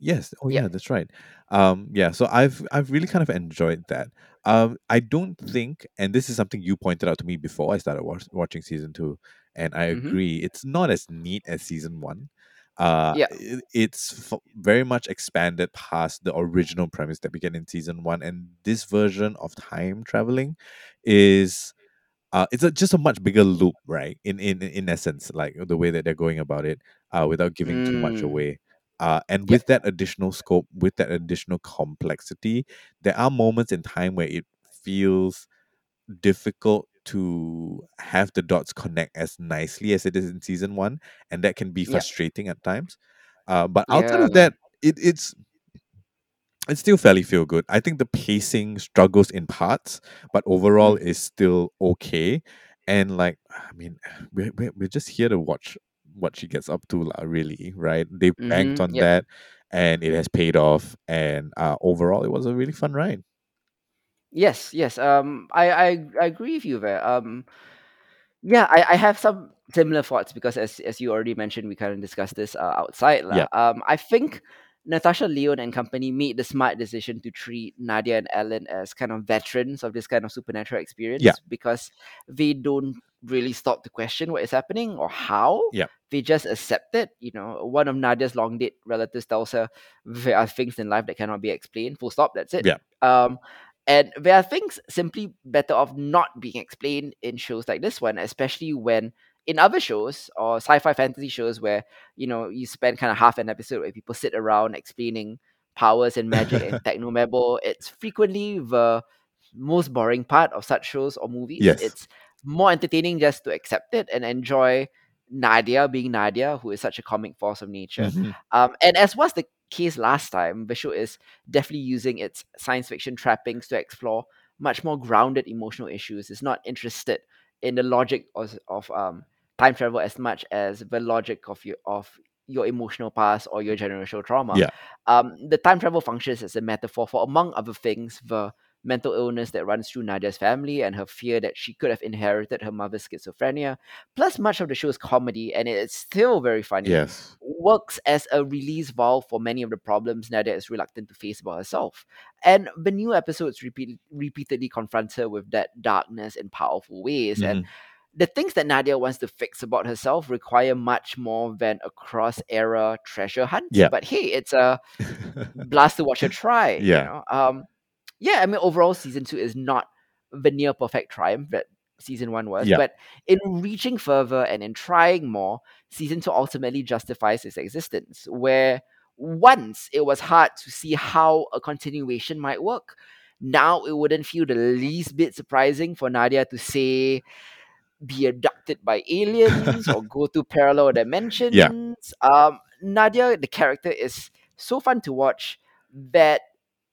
Yes. Oh Yep. yeah, that's right. Um yeah, so I've I've really kind of enjoyed that. Um I don't think and this is something you pointed out to me before I started watch, watching season 2 and I Mhm. agree it's not as neat as season 1. Uh Yeah. it's f- very much expanded past the original premise that we get in season 1 and this version of time traveling is uh, it's a, just a much bigger loop, right? In in in essence, like the way that they're going about it, uh, without giving too much Mm. away. Uh, and Yep. with that additional scope, with that additional complexity, there are moments in time where it feels difficult to have the dots connect as nicely as it is in season one, and that can be Yep. frustrating at times. Uh, but outside of Yeah. that, it, it's it's still fairly feel good. I think the pacing struggles in parts, but overall Mm. is still okay. And like, I mean, we're, we're, we're just here to watch what she gets up to, lah, really, right? They banked Mm-hmm. on Yep. that and it has paid off. And uh, overall, it was a really fun ride. Yes, yes. Um, I, I, I agree with you there. Um, yeah, I, I have some similar thoughts because as as you already mentioned, we kind of discussed this uh, outside. Yeah. Um, I think Natasha Lyonne and company made the smart decision to treat Nadia and Ellen as kind of veterans of this kind of supernatural experience because they don't really stop to question what is happening or how. Yeah. They just accept it. You know, one of Nadia's long dead relatives tells her there are things in life that cannot be explained. Full stop. That's it. Yeah. Um, and there are things simply better off not being explained in shows like this one, especially when in other shows or sci-fi fantasy shows where you know you spend kind of half an episode where people sit around explaining powers and magic and technobabble, it's frequently the most boring part of such shows or movies. Yes. It's more entertaining just to accept it and enjoy Nadia being Nadia, who is such a comic force of nature. Mhm. Um, and as was the case last time, the show is definitely using its science fiction trappings to explore much more grounded emotional issues. It's not interested in the logic of, of um, time travel as much as the logic of your of your emotional past or your generational trauma. Yeah. Um, the time travel functions as a metaphor for, among other things, the mental illness that runs through Nadia's family and her fear that she could have inherited her mother's schizophrenia. Plus, much of the show's comedy, and it's still very funny, Yes. works as a release valve for many of the problems Nadia is reluctant to face about herself. And the new episodes repeat, repeatedly confront her with that darkness in powerful ways. And Mhm. The things that Nadia wants to fix about herself require much more than a cross era treasure hunt. Yeah. But hey, it's a blast to watch her try. you Yeah. know? Um, yeah, I mean, overall, season two is not the near perfect triumph that season one was, Yeah. but in reaching further and in trying more, season two ultimately justifies its existence. Where once it was hard to see how a continuation might work, now it wouldn't feel the least bit surprising for Nadia to say, be abducted by aliens or go to parallel dimensions. Um, Nadia, the character, is so fun to watch that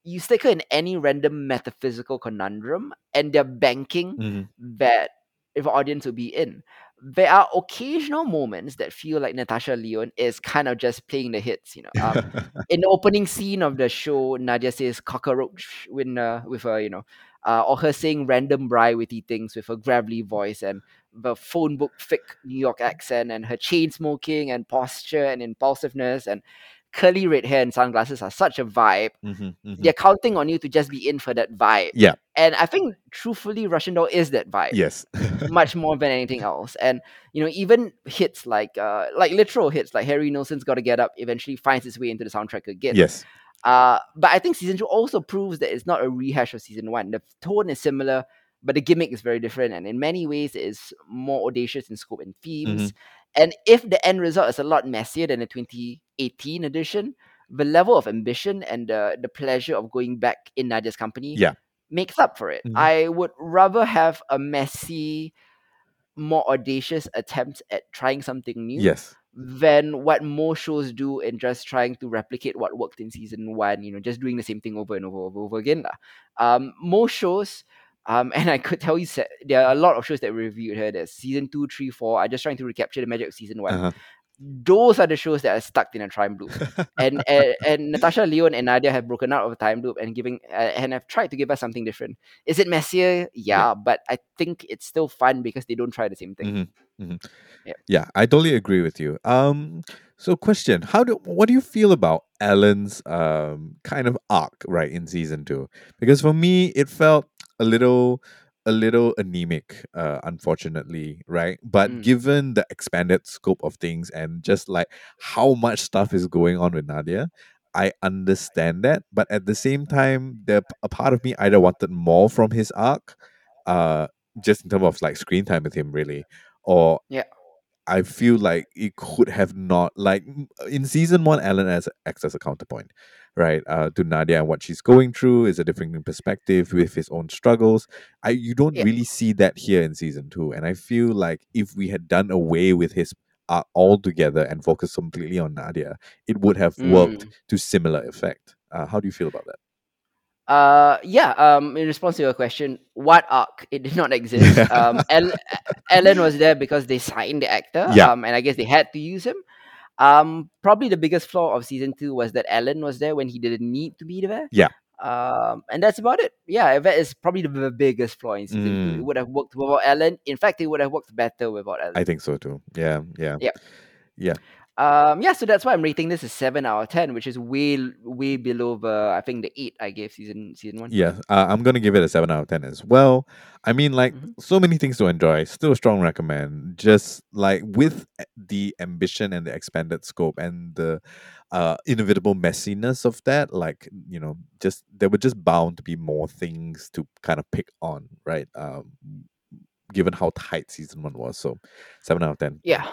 you stick her in any random metaphysical conundrum and they're banking Mhm. that if audience will be in. There are occasional moments that feel like Natasha Lyonne is kind of just playing the hits, you know. Um, in the opening scene of the show, Nadia says cockroach when, uh, with her, you know, uh, or her saying random bri witty things with her gravelly voice and the phone book thick New York accent and her chain smoking and posture and impulsiveness and curly red hair and sunglasses are such a vibe. Mhm, mhm. They're counting on you to just be in for that vibe. Yeah. And I think truthfully Russian Doll is that vibe Yes. much more than anything else. And you know, even hits like uh like literal hits like Harry Nilsson's Gotta Get Up eventually finds its way into the soundtrack again. yes. Uh but I think season two also proves that it's not a rehash of season one. The tone is similar, but the gimmick is very different and in many ways it is more audacious in scope and themes. And if the end result is a lot messier than the 2018 edition, the level of ambition and the, the pleasure of going back in Nadia's company Yeah. makes up for it. Mhm. I would rather have a messy, more audacious attempt at trying something new Yes. Than what most shows do in just trying to replicate what worked in season one, you know, just doing the same thing over and over over, over again. Um, most shows, um, and I could tell you there are a lot of shows that we reviewed here. There's season two, three, four. I'm just trying to recapture the magic of season one. Uh-huh. Those are the shows that are stuck in a time loop. and, and and Natasha Lyonne and Nadia have broken out of a time loop and giving uh, and have tried to give us something different. Is it messier? Yeah, but I think it's still fun because they don't try the same thing. Mhm, mhm. Yep. Yeah, I totally agree with you. Um, so question: How do what do you feel about Ellen's um kind of arc right in season two? Because for me, it felt a little a little anemic, uh, unfortunately, right? But Mm. given the expanded scope of things and just like how much stuff is going on with Nadia, I understand that. But at the same time, the a part of me either wanted more from his arc, uh, just in terms of like screen time with him, really, or Yeah. I feel like it could have not like in season one, Alan as acts as a counterpoint, right? Uh, to Nadia and what she's going through is a different perspective with his own struggles. I you don't Yeah. really see that here in season two, and I feel like if we had done away with his arc altogether and focused completely on Nadia, it would have worked Mm. to similar effect. Uh, how do you feel about that? Uh, yeah. Um, in response to your question, what arc? It did not exist. Um, El- Ellen was there because they signed the actor. Yeah. Um, and I guess they had to use him. Um, probably the biggest flaw of season two was that Alan was there when he didn't need to be there. Yeah. Um, and that's about it. Yeah, that is probably the biggest flaw in season two. It Mm. would have worked without Alan. In fact, it would have worked better without Alan. I think so too. Yeah, yeah, Yep. yeah. Um, yeah, so that's why I'm rating this as seven out of ten, which is way way below the I think the eight I gave season season one. Yeah, uh, I'm gonna give it a seven out of ten as well. I mean, like Mhm. so many things to enjoy. Still a strong recommend. Just like with the ambition and the expanded scope and the uh inevitable messiness of that, like you know, just there were just bound to be more things to kind of pick on, right? Um, given how tight season one was, so seven out of ten. Yeah.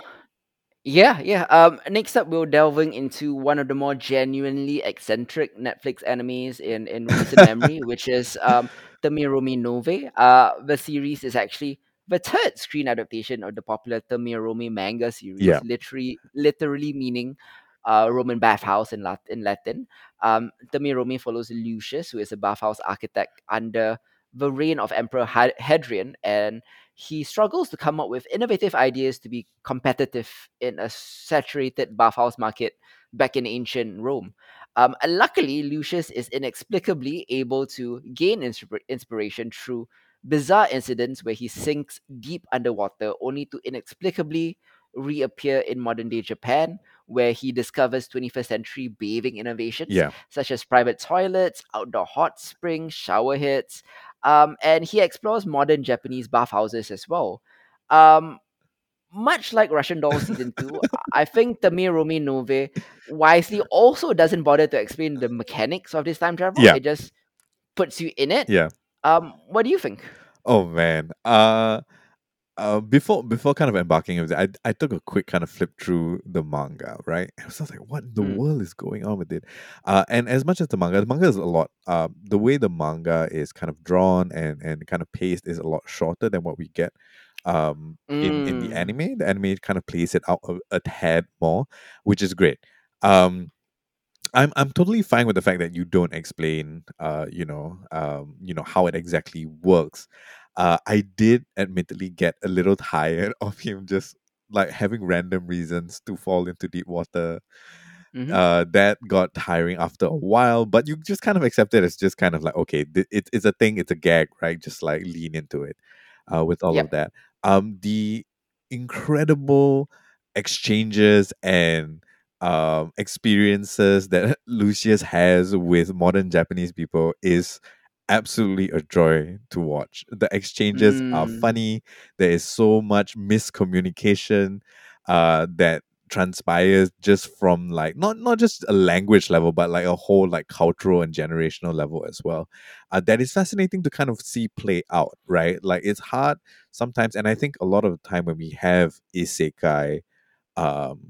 Yeah, yeah. Um, next up, we're delving into one of the more genuinely eccentric Netflix animes in, in recent memory, which is um, Thermae Romae Novae. Uh, the series is actually the third screen adaptation of the popular Thermae Romae manga series, Yeah. literally, literally meaning uh, Roman bathhouse in, Lat- in Latin. Um, Thermae Romae follows Lucius, who is a bathhouse architect under the reign of Emperor Hadrian, and he struggles to come up with innovative ideas to be competitive in a saturated bathhouse market back in ancient Rome. Um, and luckily, Lucius is inexplicably able to gain inspir- inspiration through bizarre incidents where he sinks deep underwater only to inexplicably reappear in modern day Japan, where he discovers 21st century bathing innovations Yeah, such as private toilets, outdoor hot springs, shower heads, um, and he explores modern Japanese bathhouses as well. Um, much like Russian Doll season two, I think Thermae Romae Novae wisely also doesn't bother to explain the mechanics of this time travel. Yeah. It just puts you in it. yeah. Um, what do you think? Oh man. Uh uh, before before kind of embarking that, I I took a quick kind of flip through the manga, right? I was like, what in the Mm. world is going on with it? Uh, and as much as the manga, the manga is a lot. Uh, the way the manga is kind of drawn and and kind of paced is a lot shorter than what we get. Um, in in the Mm. anime, the anime kind of plays it out a, a tad more, which is great. Um, I'm I'm totally fine with the fact that you don't explain, uh, you know, um, you know how it exactly works. Uh, I did admittedly get a little tired of him just like having random reasons to fall into deep water. Mhm. Uh, that got tiring after a while, but you just kind of accept it as just kind of like okay, th- it's it's a thing, it's a gag, right? Just like lean into it. Uh, with all of that, um, the incredible exchanges and um, experiences that Lucius has with modern Japanese people is absolutely a joy to watch. The exchanges are Mm. funny. There is so much miscommunication uh, that transpires just from like not not just a language level but like a whole like cultural and generational level as well uh, that is fascinating to kind of see play out right like it's hard sometimes and i think a lot of the time when we have isekai um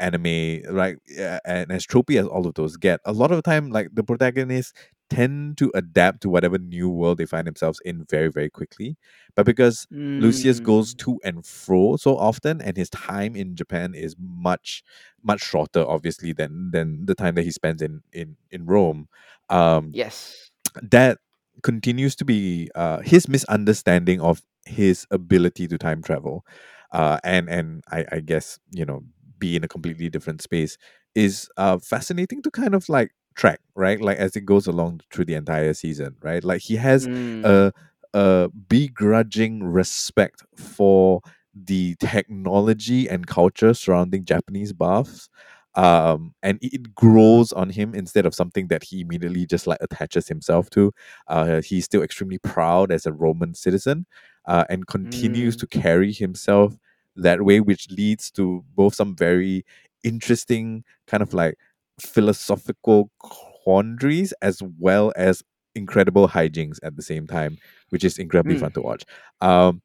anime right and as tropey as all of those get a lot of the time like the protagonists tend to adapt to whatever new world they find themselves in very very quickly but because lucius goes Mm. to and fro so often and his time in japan is much much shorter obviously than than the time that he spends in in in rome um Yes. that continues to be uh, his misunderstanding of his ability to time travel uh, and and I, I guess you know be in a completely different space is uh, fascinating to kind of like track right like as it goes along through the entire season right like he has Mm. a a begrudging respect for the technology and culture surrounding Japanese baths um and it- grows on him instead of something that he immediately just like attaches himself to uh he's still extremely proud as a roman citizen uh and continues Mm. to carry himself that way which leads to both some very interesting kind of like philosophical quandaries as well as incredible hijinks at the same time which is incredibly Mm. fun to watch um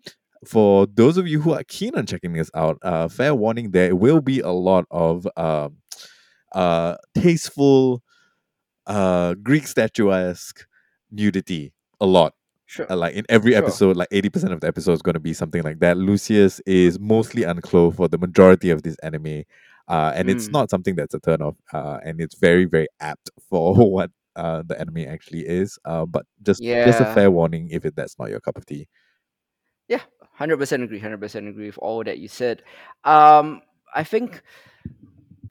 for those of you who are keen on checking this out, uh, fair warning, there will be a lot of um, uh, tasteful uh, Greek statuesque nudity. A lot. Sure. Uh, like in every Sure. episode, like 80% of the episode is going to be something like that. Lucius is mostly unclothed for the majority of this anime. Uh, and it's Mm. not something that's a turn off. Uh, and it's very, very apt for what uh, the anime actually is. Uh, but just just a fair warning if it, that's not your cup of tea. Yeah, hundred percent agree. Hundred percent agree with all that you said. Um, I think,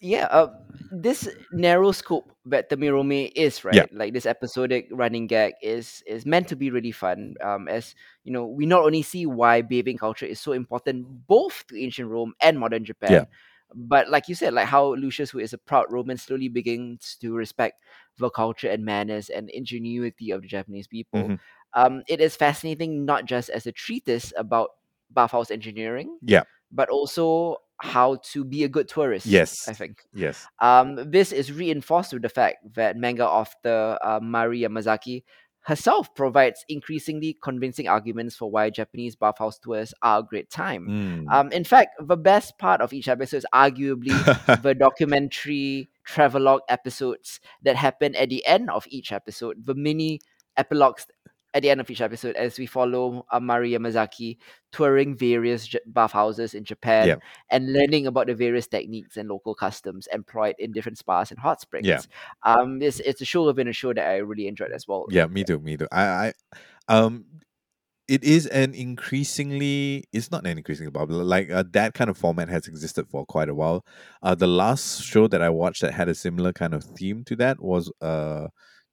yeah, uh, this narrow scope that Thermae Romae is Yeah. right, like this episodic running gag is is meant to be really fun. Um, as you know, we not only see why bathing culture is so important both to ancient Rome and modern Japan, but like you said, like how Lucius, who is a proud Roman, slowly begins to respect the culture and manners and ingenuity of the Japanese people. Mhm. Um, it is fascinating not just as a treatise about bathhouse engineering, Yeah. but also how to be a good tourist. Yes. I think. Yes. Um, this is reinforced with the fact that manga author uh, Mari Yamazaki herself provides increasingly convincing arguments for why Japanese bathhouse tours are a great time. Mm. Um, in fact, the best part of each episode is arguably the documentary travelogue episodes that happen at the end of each episode, the mini epilogues at the end of each episode as we follow uh, Mari Yamazaki touring various J- bathhouses in Japan Yeah. and learning about the various techniques and local customs employed in different spas and hot springs. Yeah. Um, it's, it's a show within a show that I really enjoyed as well. yeah, me too. Me too. I, I, um, it is an increasingly. It's not an increasingly popular. Like uh, that kind of format has existed for quite a while. Uh, the last show that I watched that had a similar kind of theme to that was uh,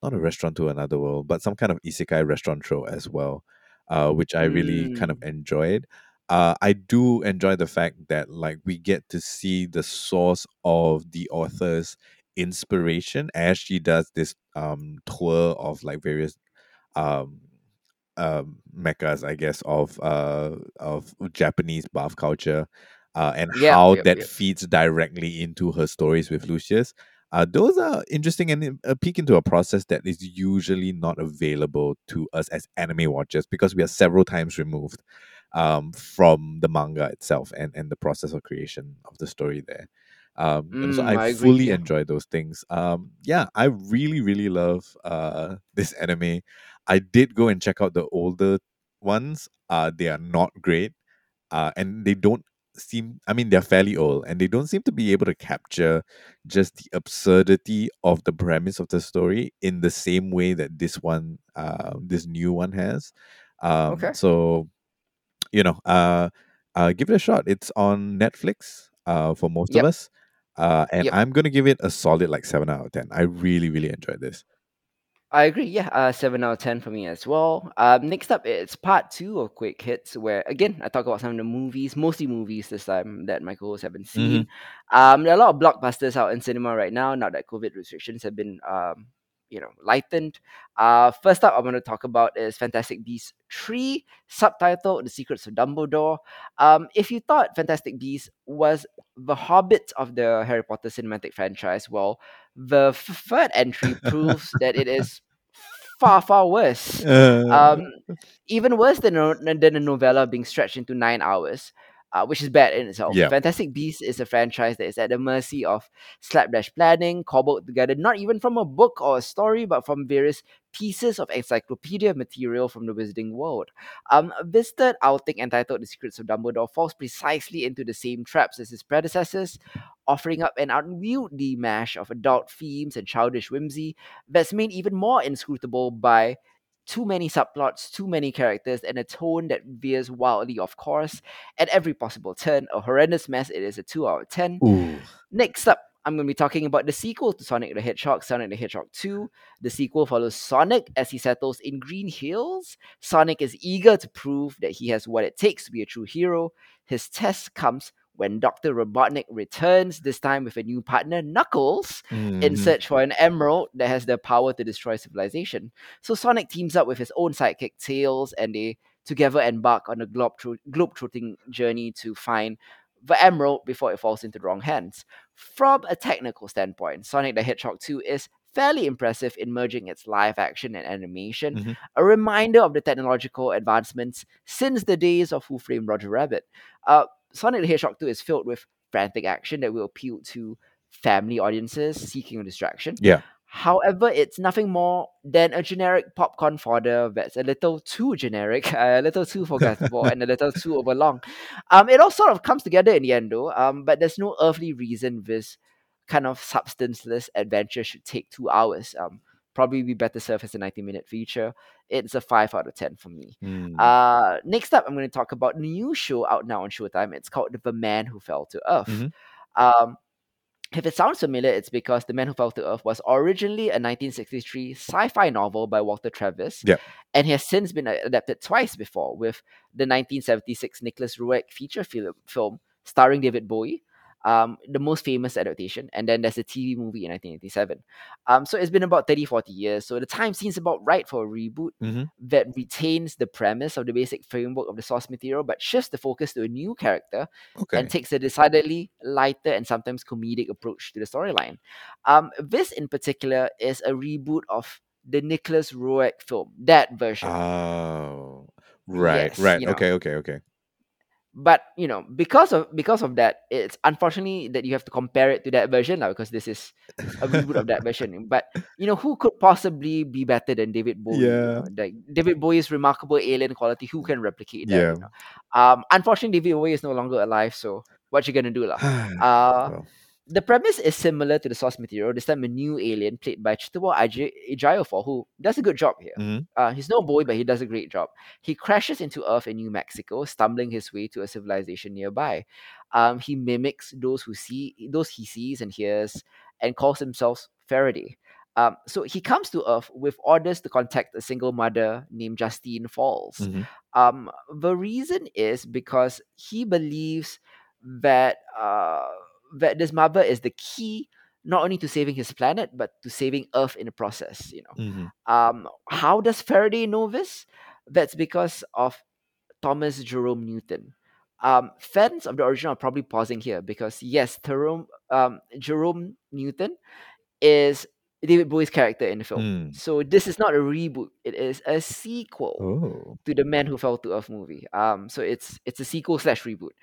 not a restaurant to another world, but some kind of isekai restaurant show as well. Uh, which I really kind of Mm. enjoyed. Uh, I do enjoy the fact that like we get to see the source of the author's inspiration as she does this um tour of like various um um meccas i guess of uh of japanese bath culture uh and Yep, how yep, that yep. feeds directly into her stories with lucius uh those are interesting and a peek into a process that is usually not available to us as anime watchers because we are several times removed um from the manga itself and and the process of creation of the story there um and so Mm, i I fully enjoy those things um yeah i really really love uh this anime I did go and check out the older ones. Uh, they are not great. Uh, and they don't seem. I mean, they're fairly old, and they don't seem to be able to capture just the absurdity of the premise of the story in the same way that this one, uh, this new one has. Um, Okay. so you know, uh, uh, give it a shot. It's on Netflix. Uh, for most of us. Uh, and Yep. I'm gonna give it a solid like seven out of ten. I really, really enjoyed this. I agree. Yeah, uh, seven out of ten for me as well. Um, next up, it's part two of Quick Hits, where again I talk about some of the movies, mostly movies this time that my co-hosts haven't seen. Um, there are a lot of blockbusters out in cinema right now. Now that COVID restrictions have been, um, you know, lightened. Uh, first up, I'm going to talk about is Fantastic Beasts three, subtitled "The Secrets of Dumbledore." Um, if you thought Fantastic Beasts was the Hobbit of the Harry Potter cinematic franchise, well, the f- third entry proves that it is far, far worse. Uh, Um, even worse than a, than a novella being stretched into nine hours, uh, which is bad in itself. Yeah. Fantastic Beasts is a franchise that is at the mercy of slapdash planning, cobbled together not even from a book or a story, but from various pieces of encyclopedia material from the Wizarding world. Um, this third outing entitled The Secrets of Dumbledore falls precisely into the same traps as his predecessors, offering up an unwieldy mash of adult themes and childish whimsy that's made even more inscrutable by too many subplots, too many characters, and a tone that veers wildly off course at every possible turn. A horrendous mess. It is a 2 out of 10. Ooh. Next up, I'm going to be talking about the sequel to Sonic the Hedgehog, Sonic the Hedgehog 2. The sequel follows Sonic as he settles in Green Hills. Sonic is eager to prove that he has what it takes to be a true hero. His test comes when Dr. Robotnik returns, this time with a new partner, Knuckles, in Mhm. search for an emerald that has the power to destroy civilization. So Sonic teams up with his own sidekick Tails, and they together embark on a globe globetrotting journey to find the emerald before it falls into the wrong hands. From a technical standpoint, Sonic the Hedgehog 2 is fairly impressive in merging its live action and animation, Mhm. a reminder of the technological advancements since the days of Who Framed Roger Rabbit. Uh, Sonic the Hedgehog 2 is filled with frantic action that will appeal to family audiences seeking a distraction. Yeah. However, it's nothing more than a generic popcorn fodder that's a little too generic, a little too forgettable, and a little too overlong. Um, it all sort of comes together in the end, though. Um, but there's no earthly reason this kind of substanceless adventure should take two hours. Um, probably be better served as a 90 minute feature. It's a 5 out of 10 for me. Mm. Uh, next up, I'm going to talk about a new show out now on Showtime. It's called The Man Who Fell to Earth. Mhm. Um, if it sounds familiar, it's because The Man Who Fell to Earth was originally a 1963 sci fi novel by Walter Tevis Yep. and has since been adapted twice before with the 1976 Nicolas Roeg feature film, film starring David Bowie, um, the most famous adaptation, and then there's a TV movie in 1987. Um, so it's been about 30, 40 years, so the time seems about right for a reboot Mhm. that retains the premise of the basic framework of the source material but shifts the focus to a new character Okay. and takes a decidedly lighter and sometimes comedic approach to the storyline. Um, this in particular is a reboot of the Nicolas Roeg film, that version. Oh. Right. Yes, right. you know. Okay. Okay. But you know, because of because of that, it's unfortunately that you have to compare it to that version now because this is a reboot of that version. But you know, who could possibly be better than David Bowie? you Yeah. know? Like David Bowie's remarkable alien quality, who can replicate that? Yeah. You know? Um, unfortunately, David Bowie is no longer alive, so what you gonna do, lah? Uh, Well, the premise is similar to the source material. This time, a new alien played by Chitwa Aj- Ejiofor, who does a good job here. mhm. Uh, he's no Bowie, but he does a great job. He crashes into Earth in New Mexico, stumbling his way to a civilization nearby. Um, he mimics those who see those he sees and hears, and calls himself Faraday. Um, so he comes to Earth with orders to contact a single mother named Justine Falls. Mhm. Um, the reason is because he believes that uh, that this mother is the key not only to saving his planet but to saving Earth in the process. You know. Mhm. Um, how does Faraday know this? That's because of Thomas Jerome Newton. Um, fans of the original are probably pausing here because yes, Jerome, um, Jerome Newton is David Bowie's character in the film. Mm. So this is not a reboot; it is a sequel Oh. to the Man Who Fell to Earth movie. Um, so it's it's a sequel slash reboot.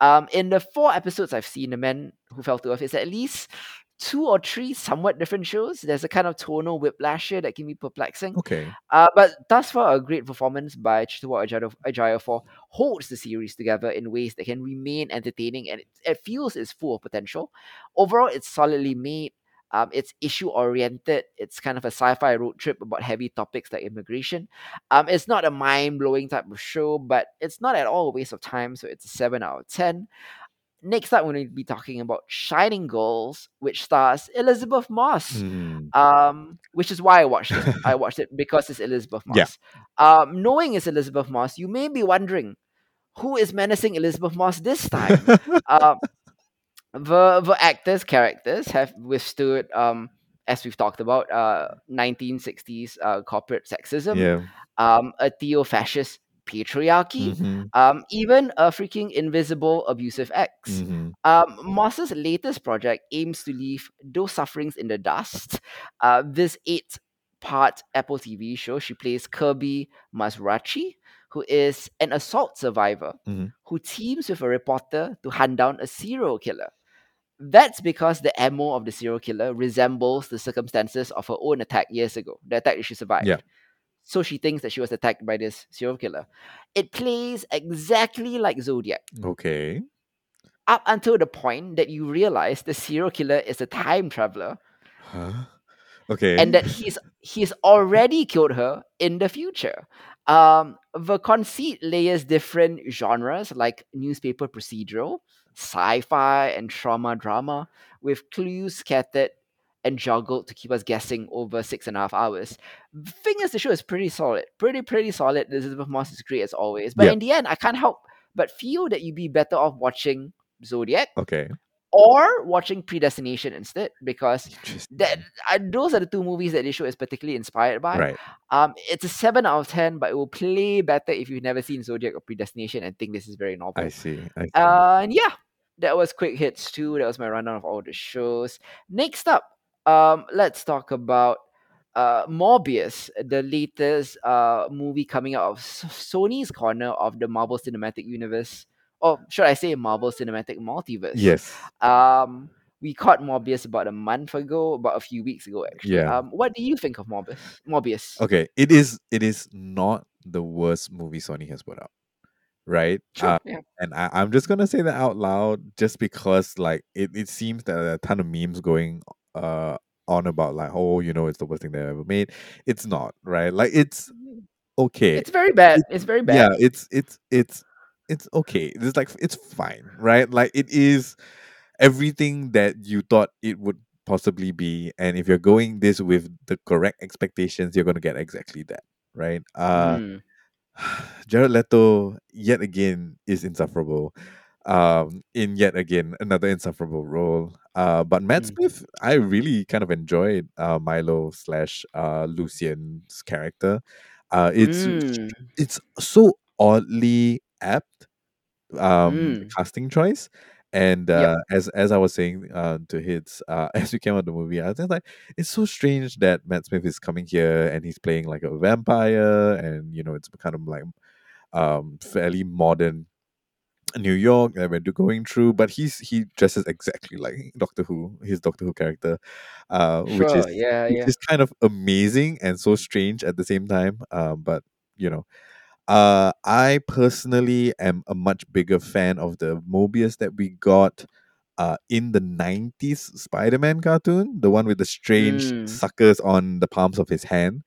Um, in the four episodes I've seen, the Man Who Fell to Earth is at least two or three somewhat different shows. There's a kind of tonal whiplash here that can be perplexing. Okay. Uh, but thus far, a great performance by Ejiofor- Ejiofor holds the series together in ways that can remain entertaining and it, it feels it's full of potential. Overall, it's solidly made. Um, it's issue oriented. It's kind of a sci-fi road trip about heavy topics like immigration. Um, it's not a mind-blowing type of show, but it's not at all a waste of time. So it's a seven out of ten. Next up, we're going to be talking about Shining Girls, which stars Elisabeth Moss Mm. um, which is why I watched it. I watched it because it's Elisabeth Moss. Yeah. Um, knowing it's Elisabeth Moss, you may be wondering who is menacing Elisabeth Moss this time. um, the the actors' characters have withstood, um, as we've talked about, uh, 1960s uh, corporate sexism, yeah. um, a theo-fascist patriarchy, Mhm. um, even a freaking invisible abusive ex. Mhm. Um, Moss's latest project aims to leave those sufferings in the dust. Uh, this eight part Apple TV show, she plays Kirby Mazrachi, who is an assault survivor Mhm. who teams with a reporter to hunt down a serial killer. That's because the MO of the serial killer resembles the circumstances of her own attack years ago, the attack that she survived. Yeah. So she thinks that she was attacked by this serial killer. It plays exactly like Zodiac Okay. up until the point that you realize the serial killer is a time traveler Huh? Okay. and that he's he's already killed her in the future. Um, the conceit layers different genres like newspaper procedural, sci-fi, and trauma drama, with clues scattered and juggled to keep us guessing over six and a half hours. The thing is, the show is pretty solid, pretty pretty solid. Elisabeth Moss is great as always, but Yeah. in the end, I can't help but feel that you'd be better off watching Zodiac okay. Or watching Predestination instead because that uh, those are the two movies that this show is particularly inspired by. Right. Um, it's a seven out of ten, but it will play better if you've never seen Zodiac or Predestination and think this is very novel. I see. I see. Uh, and yeah, that was quick hits too. That was my rundown of all the shows. Next up, um, let's talk about uh Morbius, the latest uh movie coming out of S- Sony's corner of the Marvel Cinematic Universe, or should I say Marvel Cinematic Multiverse? yes. Um, we caught Morbius about a month ago, about a few weeks ago actually. Yeah. Um, what do you think of Morbius? Morbius. Okay. It is. It is not the worst movie Sony has put out. Right. Sure. Uh, yeah. and I, I'm just gonna say that out loud, just because like it, it seems that there are a ton of memes going uh on about like, oh, you know, it's the worst thing they ever made. It's not, right? Like it's okay. It's very bad. It, It's very bad. yeah, it's it's it's it's okay. It's like it's fine, right? Like it is everything that you thought it would possibly be, and if you're going this with the correct expectations, you're gonna get exactly that, right? Uh Mm, Jared Leto yet again is insufferable. Um, in yet again another insufferable role. Uh, but Matt mm, Smith, I really kind of enjoyed uh, Milo slash uh, Lucien's character. Uh, it's mm, it's so oddly apt um mm. casting choice. And Yep. uh, as as I was saying uh, to hits uh, as we came out of the movie, I was like, it's so strange that Matt Smith is coming here and he's playing like a vampire, and you know it's kind of like um fairly modern New York that we're going through, but he's he dresses exactly like Doctor Who, his Doctor Who character, uh, which is Sure. Yeah. which Yeah. is kind of amazing and so strange at the same time. Um, but you know, uh, I personally am a much bigger fan of the Morbius that we got uh, in the 90s Spider Man cartoon, the one with the strange Mm. suckers on the palms of his hand.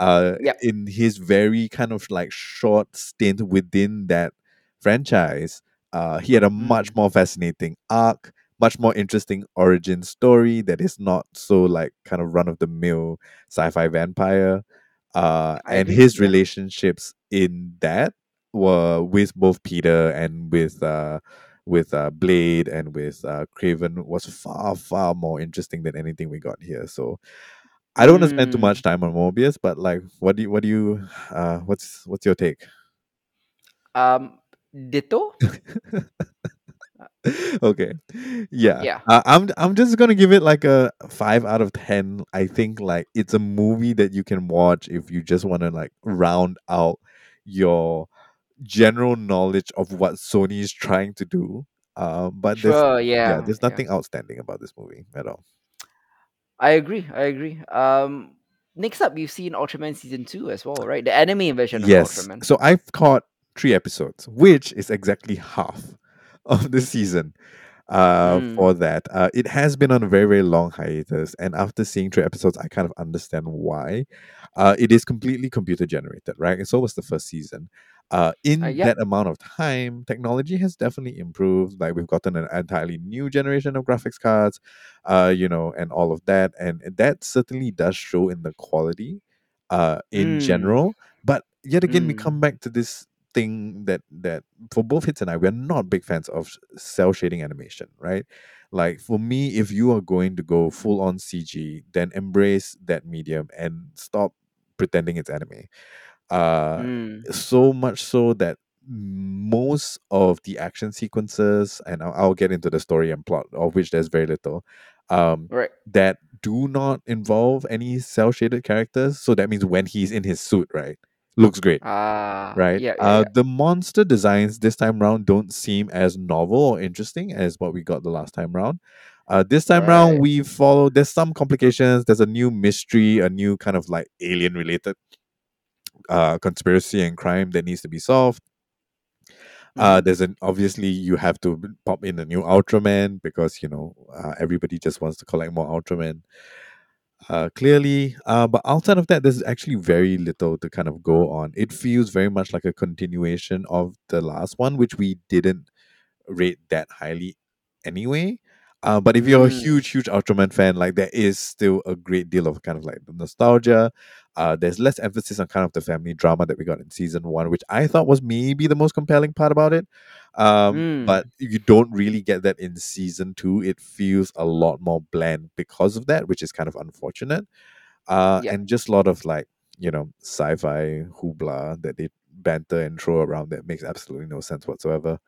Uh, Yep. in his very kind of like short stint within that franchise, uh, he had a much Mm. more fascinating arc, much more interesting origin story that is not so like kind of run of the mill sci fi vampire uh, and his relationships in that were with both Peter and with uh, with uh, Blade and with uh, Kraven was far far more interesting than anything we got here. So I don't want to spend too much Mm. time on Morbius, but like, what do you, what do you uh, what's what's your take? Um. Ditto. Okay, yeah, yeah. uh, I'm I'm just gonna give it like a five out of ten. I think like it's a movie that you can watch if you just want to like round out your general knowledge of what Sony is trying to do. Uh, but there's Sure. yeah, Yeah. there's Yeah. nothing outstanding about this movie at all. I agree. I agree. Um. Next up, you've seen Ultraman season two as well, right? The anime version of Yes, Ultraman. so I've caught three episodes, which is exactly half of the season. uh, Mm. for that. Uh, it has been on a very, very long hiatus, and after seeing three episodes, I kind of understand why. Uh, it is completely computer generated, right? And so was the first season. Uh, Uh, in that amount of time, technology has definitely improved. Like we've gotten an entirely new generation of graphics cards, uh, you know, and all of that, and that certainly does show in the quality, uh, in Mm. general. But yet again, we come Mm. back to this thing that that for both hits and I, we're not big fans of cel shading animation, right? Like for me, if you are going to go full on CG, then embrace that medium and stop pretending it's anime. Uh, Mm. so much so that most of the action sequences, and I'll, I'll get into the story and plot, of which there's very little, um, Right. that do not involve any cel shaded characters. So that means when he's in his suit, right, looks great Ah. right? yeah. Yeah. Uh, Yeah. the monster designs this time round don't seem as novel or interesting as what we got the last time round. Uh, this time round, Right. we follow. There's some complications. There's a new mystery, a new kind of like alien related uh, conspiracy and crime that needs to be solved. Uh, Mm-hmm. there's an obviously you have to pop in a new Ultraman because you know uh, everybody just wants to collect more Ultraman uh, clearly. Uh, but outside of that, there's actually very little to kind of go on. It feels very much like a continuation of the last one, which we didn't rate that highly anyway. Uh, but if you're a Mm. huge, huge Ultraman fan, like there is still a great deal of kind of like nostalgia. Uh, there's less emphasis on kind of the family drama that we got in season one, which I thought was maybe the most compelling part about it. Um, but Mm. you don't really get that in season two. It feels a lot more bland because of that, which is kind of unfortunate. Uh, Yeah. and just a lot of like, you know, sci fi hoopla that they banter and throw around that makes absolutely no sense whatsoever.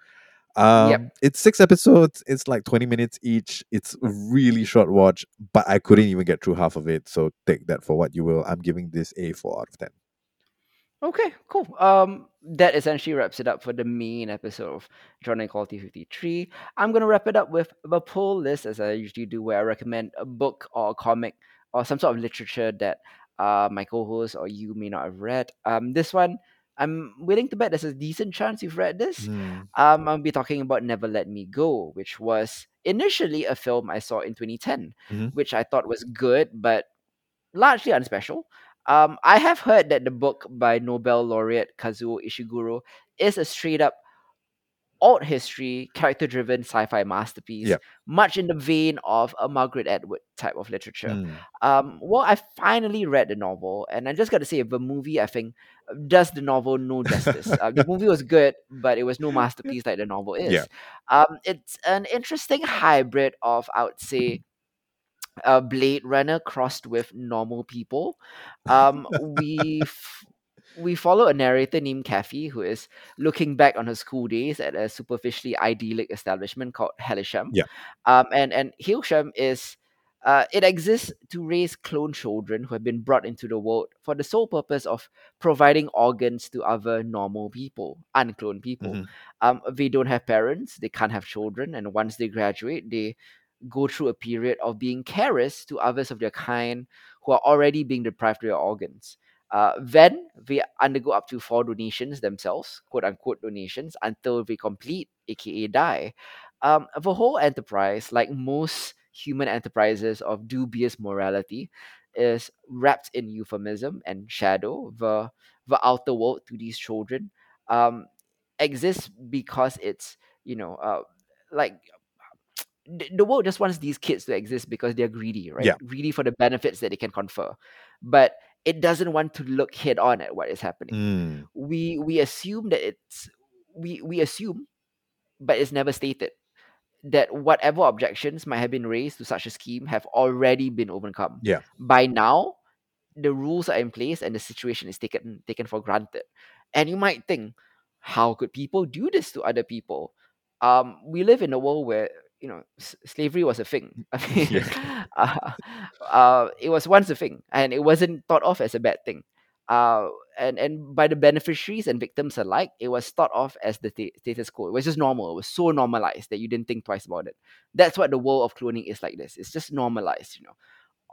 Yep. Um, it's six episodes. It's like twenty minutes each. It's a really short watch, but I couldn't even get through half of it. So take that for what you will. I'm giving this a four out of ten. Okay, cool. Um, that essentially wraps it up for the main episode of Genre Equality 53. I'm gonna wrap it up with the pull list as I usually do, where I recommend a book or a comic or some sort of literature that uh my co-host or you may not have read. Um, this one I'm willing to bet there's a decent chance you've read this. Mm. Um, I'll be talking about Never Let Me Go, which was initially a film I saw in 2010, Mhm. which I thought was good, but largely unspecial. Um, I have heard that the book by Nobel laureate Kazuo Ishiguro is a straight up alt history, character driven sci fi masterpiece, Yep. much in the vein of a Margaret Atwood type of literature. Mm. Um, well, I finally read the novel, and I just got to say, the movie, I think, does the novel no justice. uh, the movie was good, but it was no masterpiece like the novel is. Yeah. Um, it's an interesting hybrid of, I would say, a Blade Runner crossed with normal people. Um, we we follow a narrator named Kathy who is looking back on her school days at a superficially idyllic establishment called Hailsham. Yeah. Um, and and Hailsham is. Uh, it exists to raise clone children who have been brought into the world for the sole purpose of providing organs to other normal people, uncloned people. Mhm. Um, they don't have parents, they can't have children, and once they graduate, they go through a period of being carers to others of their kind who are already being deprived of their organs. Uh, then they undergo up to four donations themselves, quote unquote donations, until they complete, aka die. Um, the whole enterprise, like most human enterprises of dubious morality, is wrapped in euphemism and shadow. The the outer world to these children um, exists because it's you know uh, like the world just wants these kids to exist because they're greedy, right? Yeah. Greedy for the benefits that they can confer. But it doesn't want to look head on at what is happening. Mm. We we assume that it's we we assume, but it's never stated that whatever objections might have been raised to such a scheme have already been overcome. Yeah. By now, the rules are in place and the situation is taken taken for granted. And you might think, how could people do this to other people? Um, we live in a world where you know s- slavery was a thing. I mean, Yeah. uh, uh, it was once a thing, and it wasn't thought of as a bad thing. Uh, and and by the beneficiaries and victims alike, it was thought of as the sta- status quo. It was just normal. It was so normalized that you didn't think twice about it. That's what the world of cloning is like. This it's just normalized, you know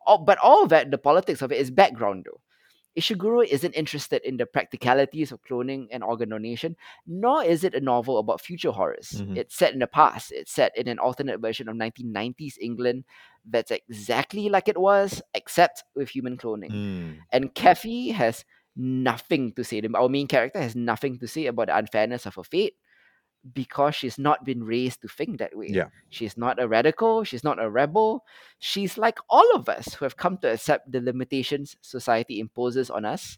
all, but all of that, the politics of it is background though. Ishiguro isn't interested in the practicalities of cloning and organ donation, nor is it a novel about future horrors. Mhm. It's set in the past. It's set in an alternate version of 1990s England that's exactly like it was, except with human cloning. Mm. And Kathy has nothing to say. Our main character has nothing to say about the unfairness of her fate because she's not been raised to think that way. Yeah. She's not a radical, she's not a rebel. She's like all of us who have come to accept the limitations society imposes on us.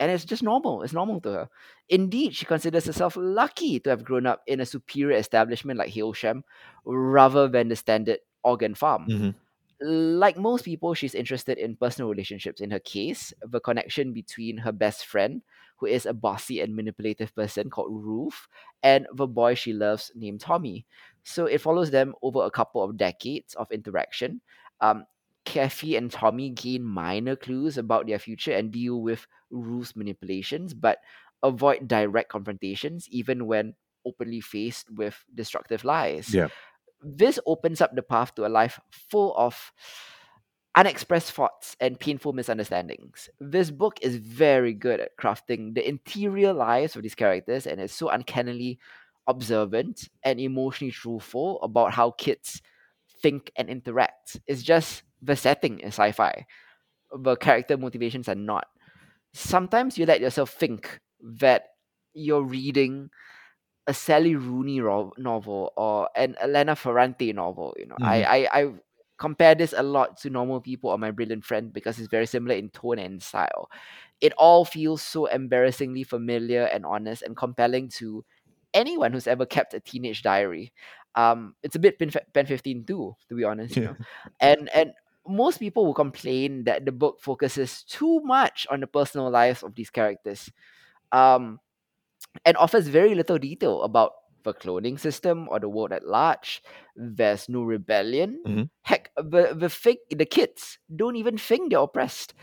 And it's just normal. It's normal to her. Indeed, she considers herself lucky to have grown up in a superior establishment like Hailsham rather than the standard organ farm Mhm. like most people, she's interested in personal relationships. In her case, the connection between her best friend, who is a bossy and manipulative person called Ruth, and the boy she loves named Tommy. So it follows them over a couple of decades of interaction. Um, Kathy and Tommy gain minor clues about their future and deal with Ruth's manipulations, but avoid direct confrontations, even when openly faced with destructive lies Yeah. this opens up the path to a life full of unexpressed thoughts and painful misunderstandings. This book is very good at crafting the interior lives of these characters and is so uncannily observant and emotionally truthful about how kids think and interact. It's just the setting is sci-fi. The character motivations are not. Sometimes you let yourself think that you're reading a Sally Rooney ro- novel or an Elena Ferrante novel. You know, Mhm. I, I I compare this a lot to Normal People or My Brilliant Friend because it's very similar in tone and style. It all feels so embarrassingly familiar and honest and compelling to anyone who's ever kept a teenage diary. Um, it's a bit Pen, Pen 15 too, to be honest. You know, and and most people will complain that the book focuses too much on the personal lives of these characters. Um, and offers very little detail about the cloning system or the world at large. There's no rebellion. Mhm. Heck, the the fake the kids don't even think they're oppressed.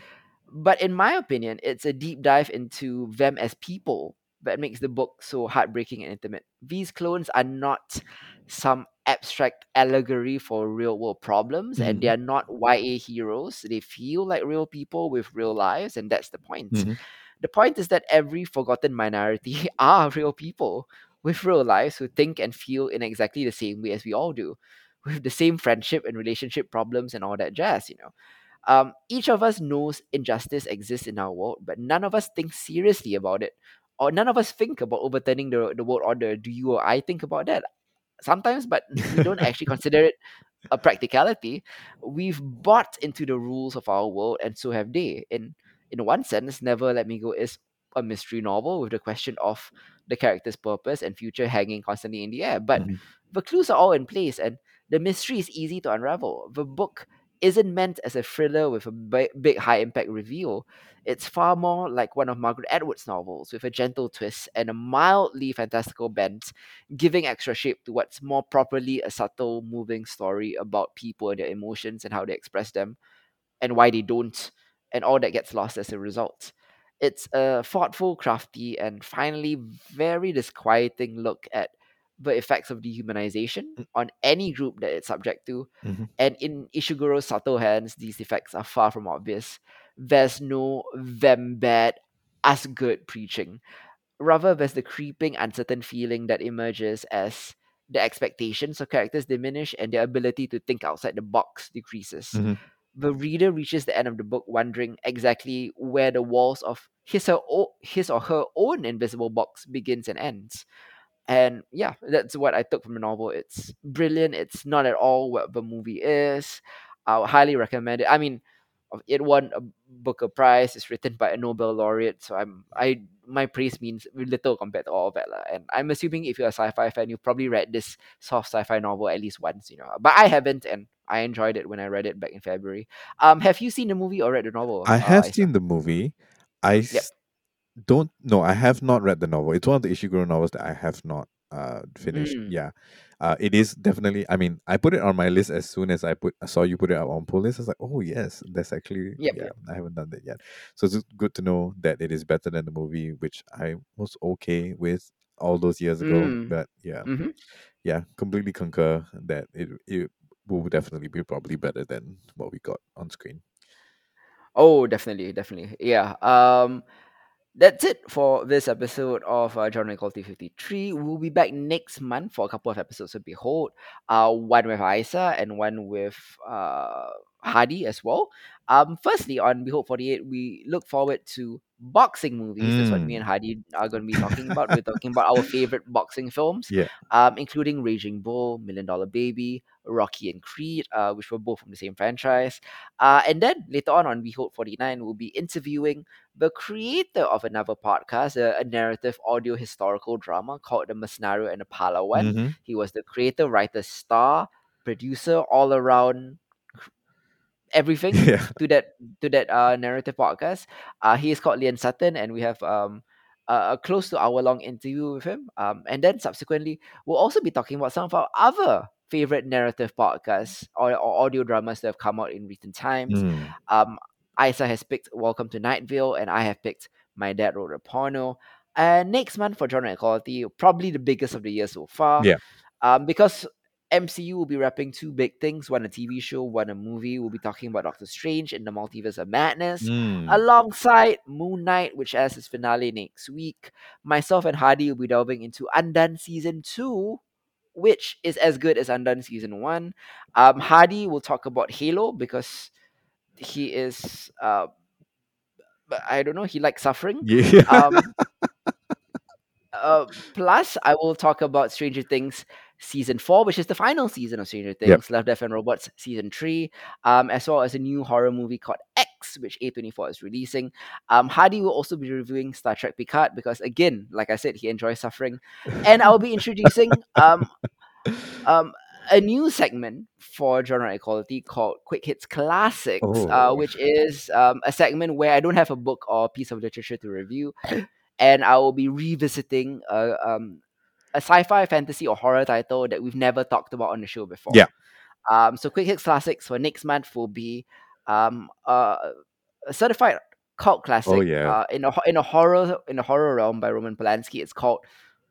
But in my opinion, it's a deep dive into them as people that makes the book so heartbreaking and intimate. These clones are not some abstract allegory for real world problems, and they are not YA heroes. They feel like real people with real lives, and that's the point Mhm. The point is that every forgotten minority are real people with real lives who think and feel in exactly the same way as we all do, with the same friendship and relationship problems and all that jazz, you know. Um, each of us knows injustice exists in our world, but none of us think seriously about it. Or none of us think about overturning the, the world order. Do you or I think about that? Sometimes, but we don't actually consider it a practicality. We've bought into the rules of our world, and so have they. In in one sense, Never Let Me Go is a mystery novel with the question of the character's purpose and future hanging constantly in the air. But Mhm. the clues are all in place, and the mystery is easy to unravel. The book isn't meant as a thriller with a big, big high impact reveal. It's far more like one of Margaret Atwood's novels with a gentle twist and a mildly fantastical bent, giving extra shape to what's more properly a subtle, moving story about people and their emotions and how they express them and why they don't, and all that gets lost as a result. It's a thoughtful, crafty, and finally very disquieting look at the effects of dehumanization on any group that it's subject to. Mhm. And in Ishiguro's subtle hands, these effects are far from obvious. There's no them bad, us good preaching. Rather, there's the creeping, uncertain feeling that emerges as the expectations of characters diminish and their ability to think outside the box decreases Mhm. The reader reaches the end of the book wondering exactly where the walls of his or, o- his or her own invisible box begins and ends. And yeah, that's what I took from the novel. It's brilliant. It's not at all what the movie is. I would highly recommend it. I mean, it won a Booker Prize. It's written by a Nobel laureate, so I'm I my praise means little compared to all of that. lah. And I'm assuming if you're a sci-fi fan, you've probably read this soft sci-fi novel at least once, you know. But I haven't, and I enjoyed it when I read it back in February. Um, have you seen the movie or read the novel? I Uh, have Isa? seen the movie. I Yep. s- don't no, I have not read the novel. It's one of the Ishiguro novels that I have not uh finished. Mm, Yeah. Uh it is definitely I mean, I put it on my list as soon as I put I saw you put it up on pull list. I was like, oh yes, that's actually yep, yeah. I haven't done that yet. So it's good to know that it is better than the movie, which I was okay with all those years ago. Mm, But yeah, hmm yeah, completely concur that it it will definitely be probably better than what we got on screen. Oh, definitely, definitely. Yeah. Um, that's it for this episode of uh, Genre Equality 53. We'll be back next month for a couple of episodes of Behold. Uh, one with Isa and one with uh, Hadi as well. Um, firstly, on Behold 48, we look forward to boxing movies. That's what me and Mm. Hadi are going to be talking about. We're talking about our favorite boxing films, Yeah. um, including Raging Bull, Million Dollar Baby, Rocky and Creed, uh, which were both from the same franchise. Uh, and then later on on Behold 49, we'll be interviewing the creator of another podcast, a, a narrative audio historical drama called The Masnaru and the Palawan. hmm He was the creator, writer, star, producer, all around everything Yeah. to that to that uh, narrative podcast. Uh, he is called Lian Sutton, and we have um a, a close to hour long interview with him. Um, and then subsequently, we'll also be talking about some of our other favorite narrative podcasts or, or audio dramas that have come out in recent times. Mm. Um, Isa has picked Welcome to Night Vale, and I have picked My Dad Wrote a Porno. And next month for Genre Equality, probably the biggest of the year so far. Yeah. Um, because MCU will be wrapping two big things one a TV show, one a movie. We'll be talking about Doctor Strange in the Multiverse of Madness, Mm. alongside Moon Knight, which has its finale next week. Myself and Hadi will be delving into Undone Season 2, which is as good as Undone Season 1. Um, Hadi will talk about Halo because he is, uh, I don't know, he likes suffering. Yeah. Um, uh, plus, I will talk about Stranger Things season four, which is the final season of Stranger Things, Love, Death, and Robots season three, um, as well as a new horror movie called X, which A24 is releasing. Um, Hadi will also be reviewing Star Trek Picard because, again, like I said, he enjoys suffering. And I'll be introducing um, um, a new segment for genre equality called Quick Hits Classics, uh, Oh. which is um, a segment where I don't have a book or piece of literature to review, and I will be revisiting a, um, a sci-fi, fantasy, or horror title that we've never talked about on the show before. Yeah. Um, so Quick Hits Classics for next month will be um, uh, a certified cult classic. Oh, yeah. Uh, in a in a horror in a horror realm by Roman Polanski. It's called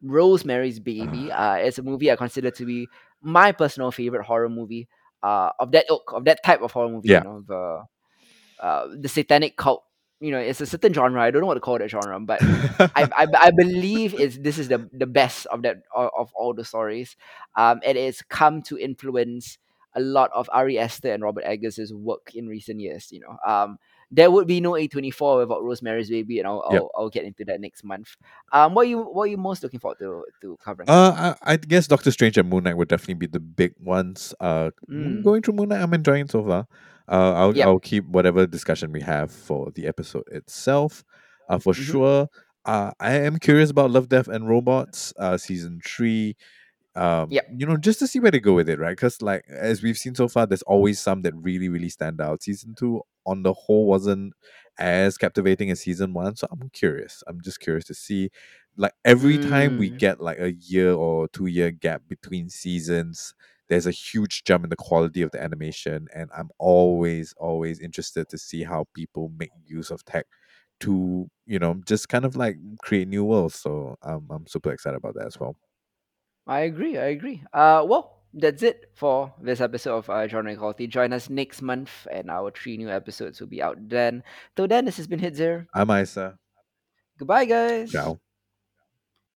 Rosemary's Baby. Uh, it's a movie I consider to be my personal favorite horror movie. Uh, of that ilk, of that type of horror movie. Yeah. You know, the uh, the satanic cult you know it's a certain genre. I don't know what to call that genre, but I I, I believe is this is the the best of that of, all the stories. Um, and it's come to influence a lot of Ari Aster and Robert Eggers' work in recent years. You know, um, there would be no A twenty four without Rosemary's Baby, and I'll, yep. I'll I'll get into that next month. Um, what are you what are you most looking forward to to covering? Uh, I, I guess Doctor Strange and Moon Knight would definitely be the big ones. Uh, Mm. going through Moon Knight, I'm enjoying it so far. Uh, I'll Yep. I'll keep whatever discussion we have for the episode itself. Uh, for Mhm. sure. Uh, I am curious about Love, Death, and Robots. Uh, season three. Um, Yep. you know, just to see where they go with it, right? Because like as we've seen so far, there's always some that really, really stand out. Season two, on the whole, wasn't as captivating as season one. So I'm curious. I'm just curious to see like every time we Mm. get like a year or two year gap between seasons there's a huge jump in the quality of the animation and i'm always always interested to see how people make use of tech to you know just kind of like create new worlds so um, i'm super excited about that as well I agree. I agree. Uh, well, that's it for this episode of uh, Genre Equality. Join us next month, and our three new episodes will be out then. Till then, this has been Hitzer. i'm isa Goodbye, guys. ciao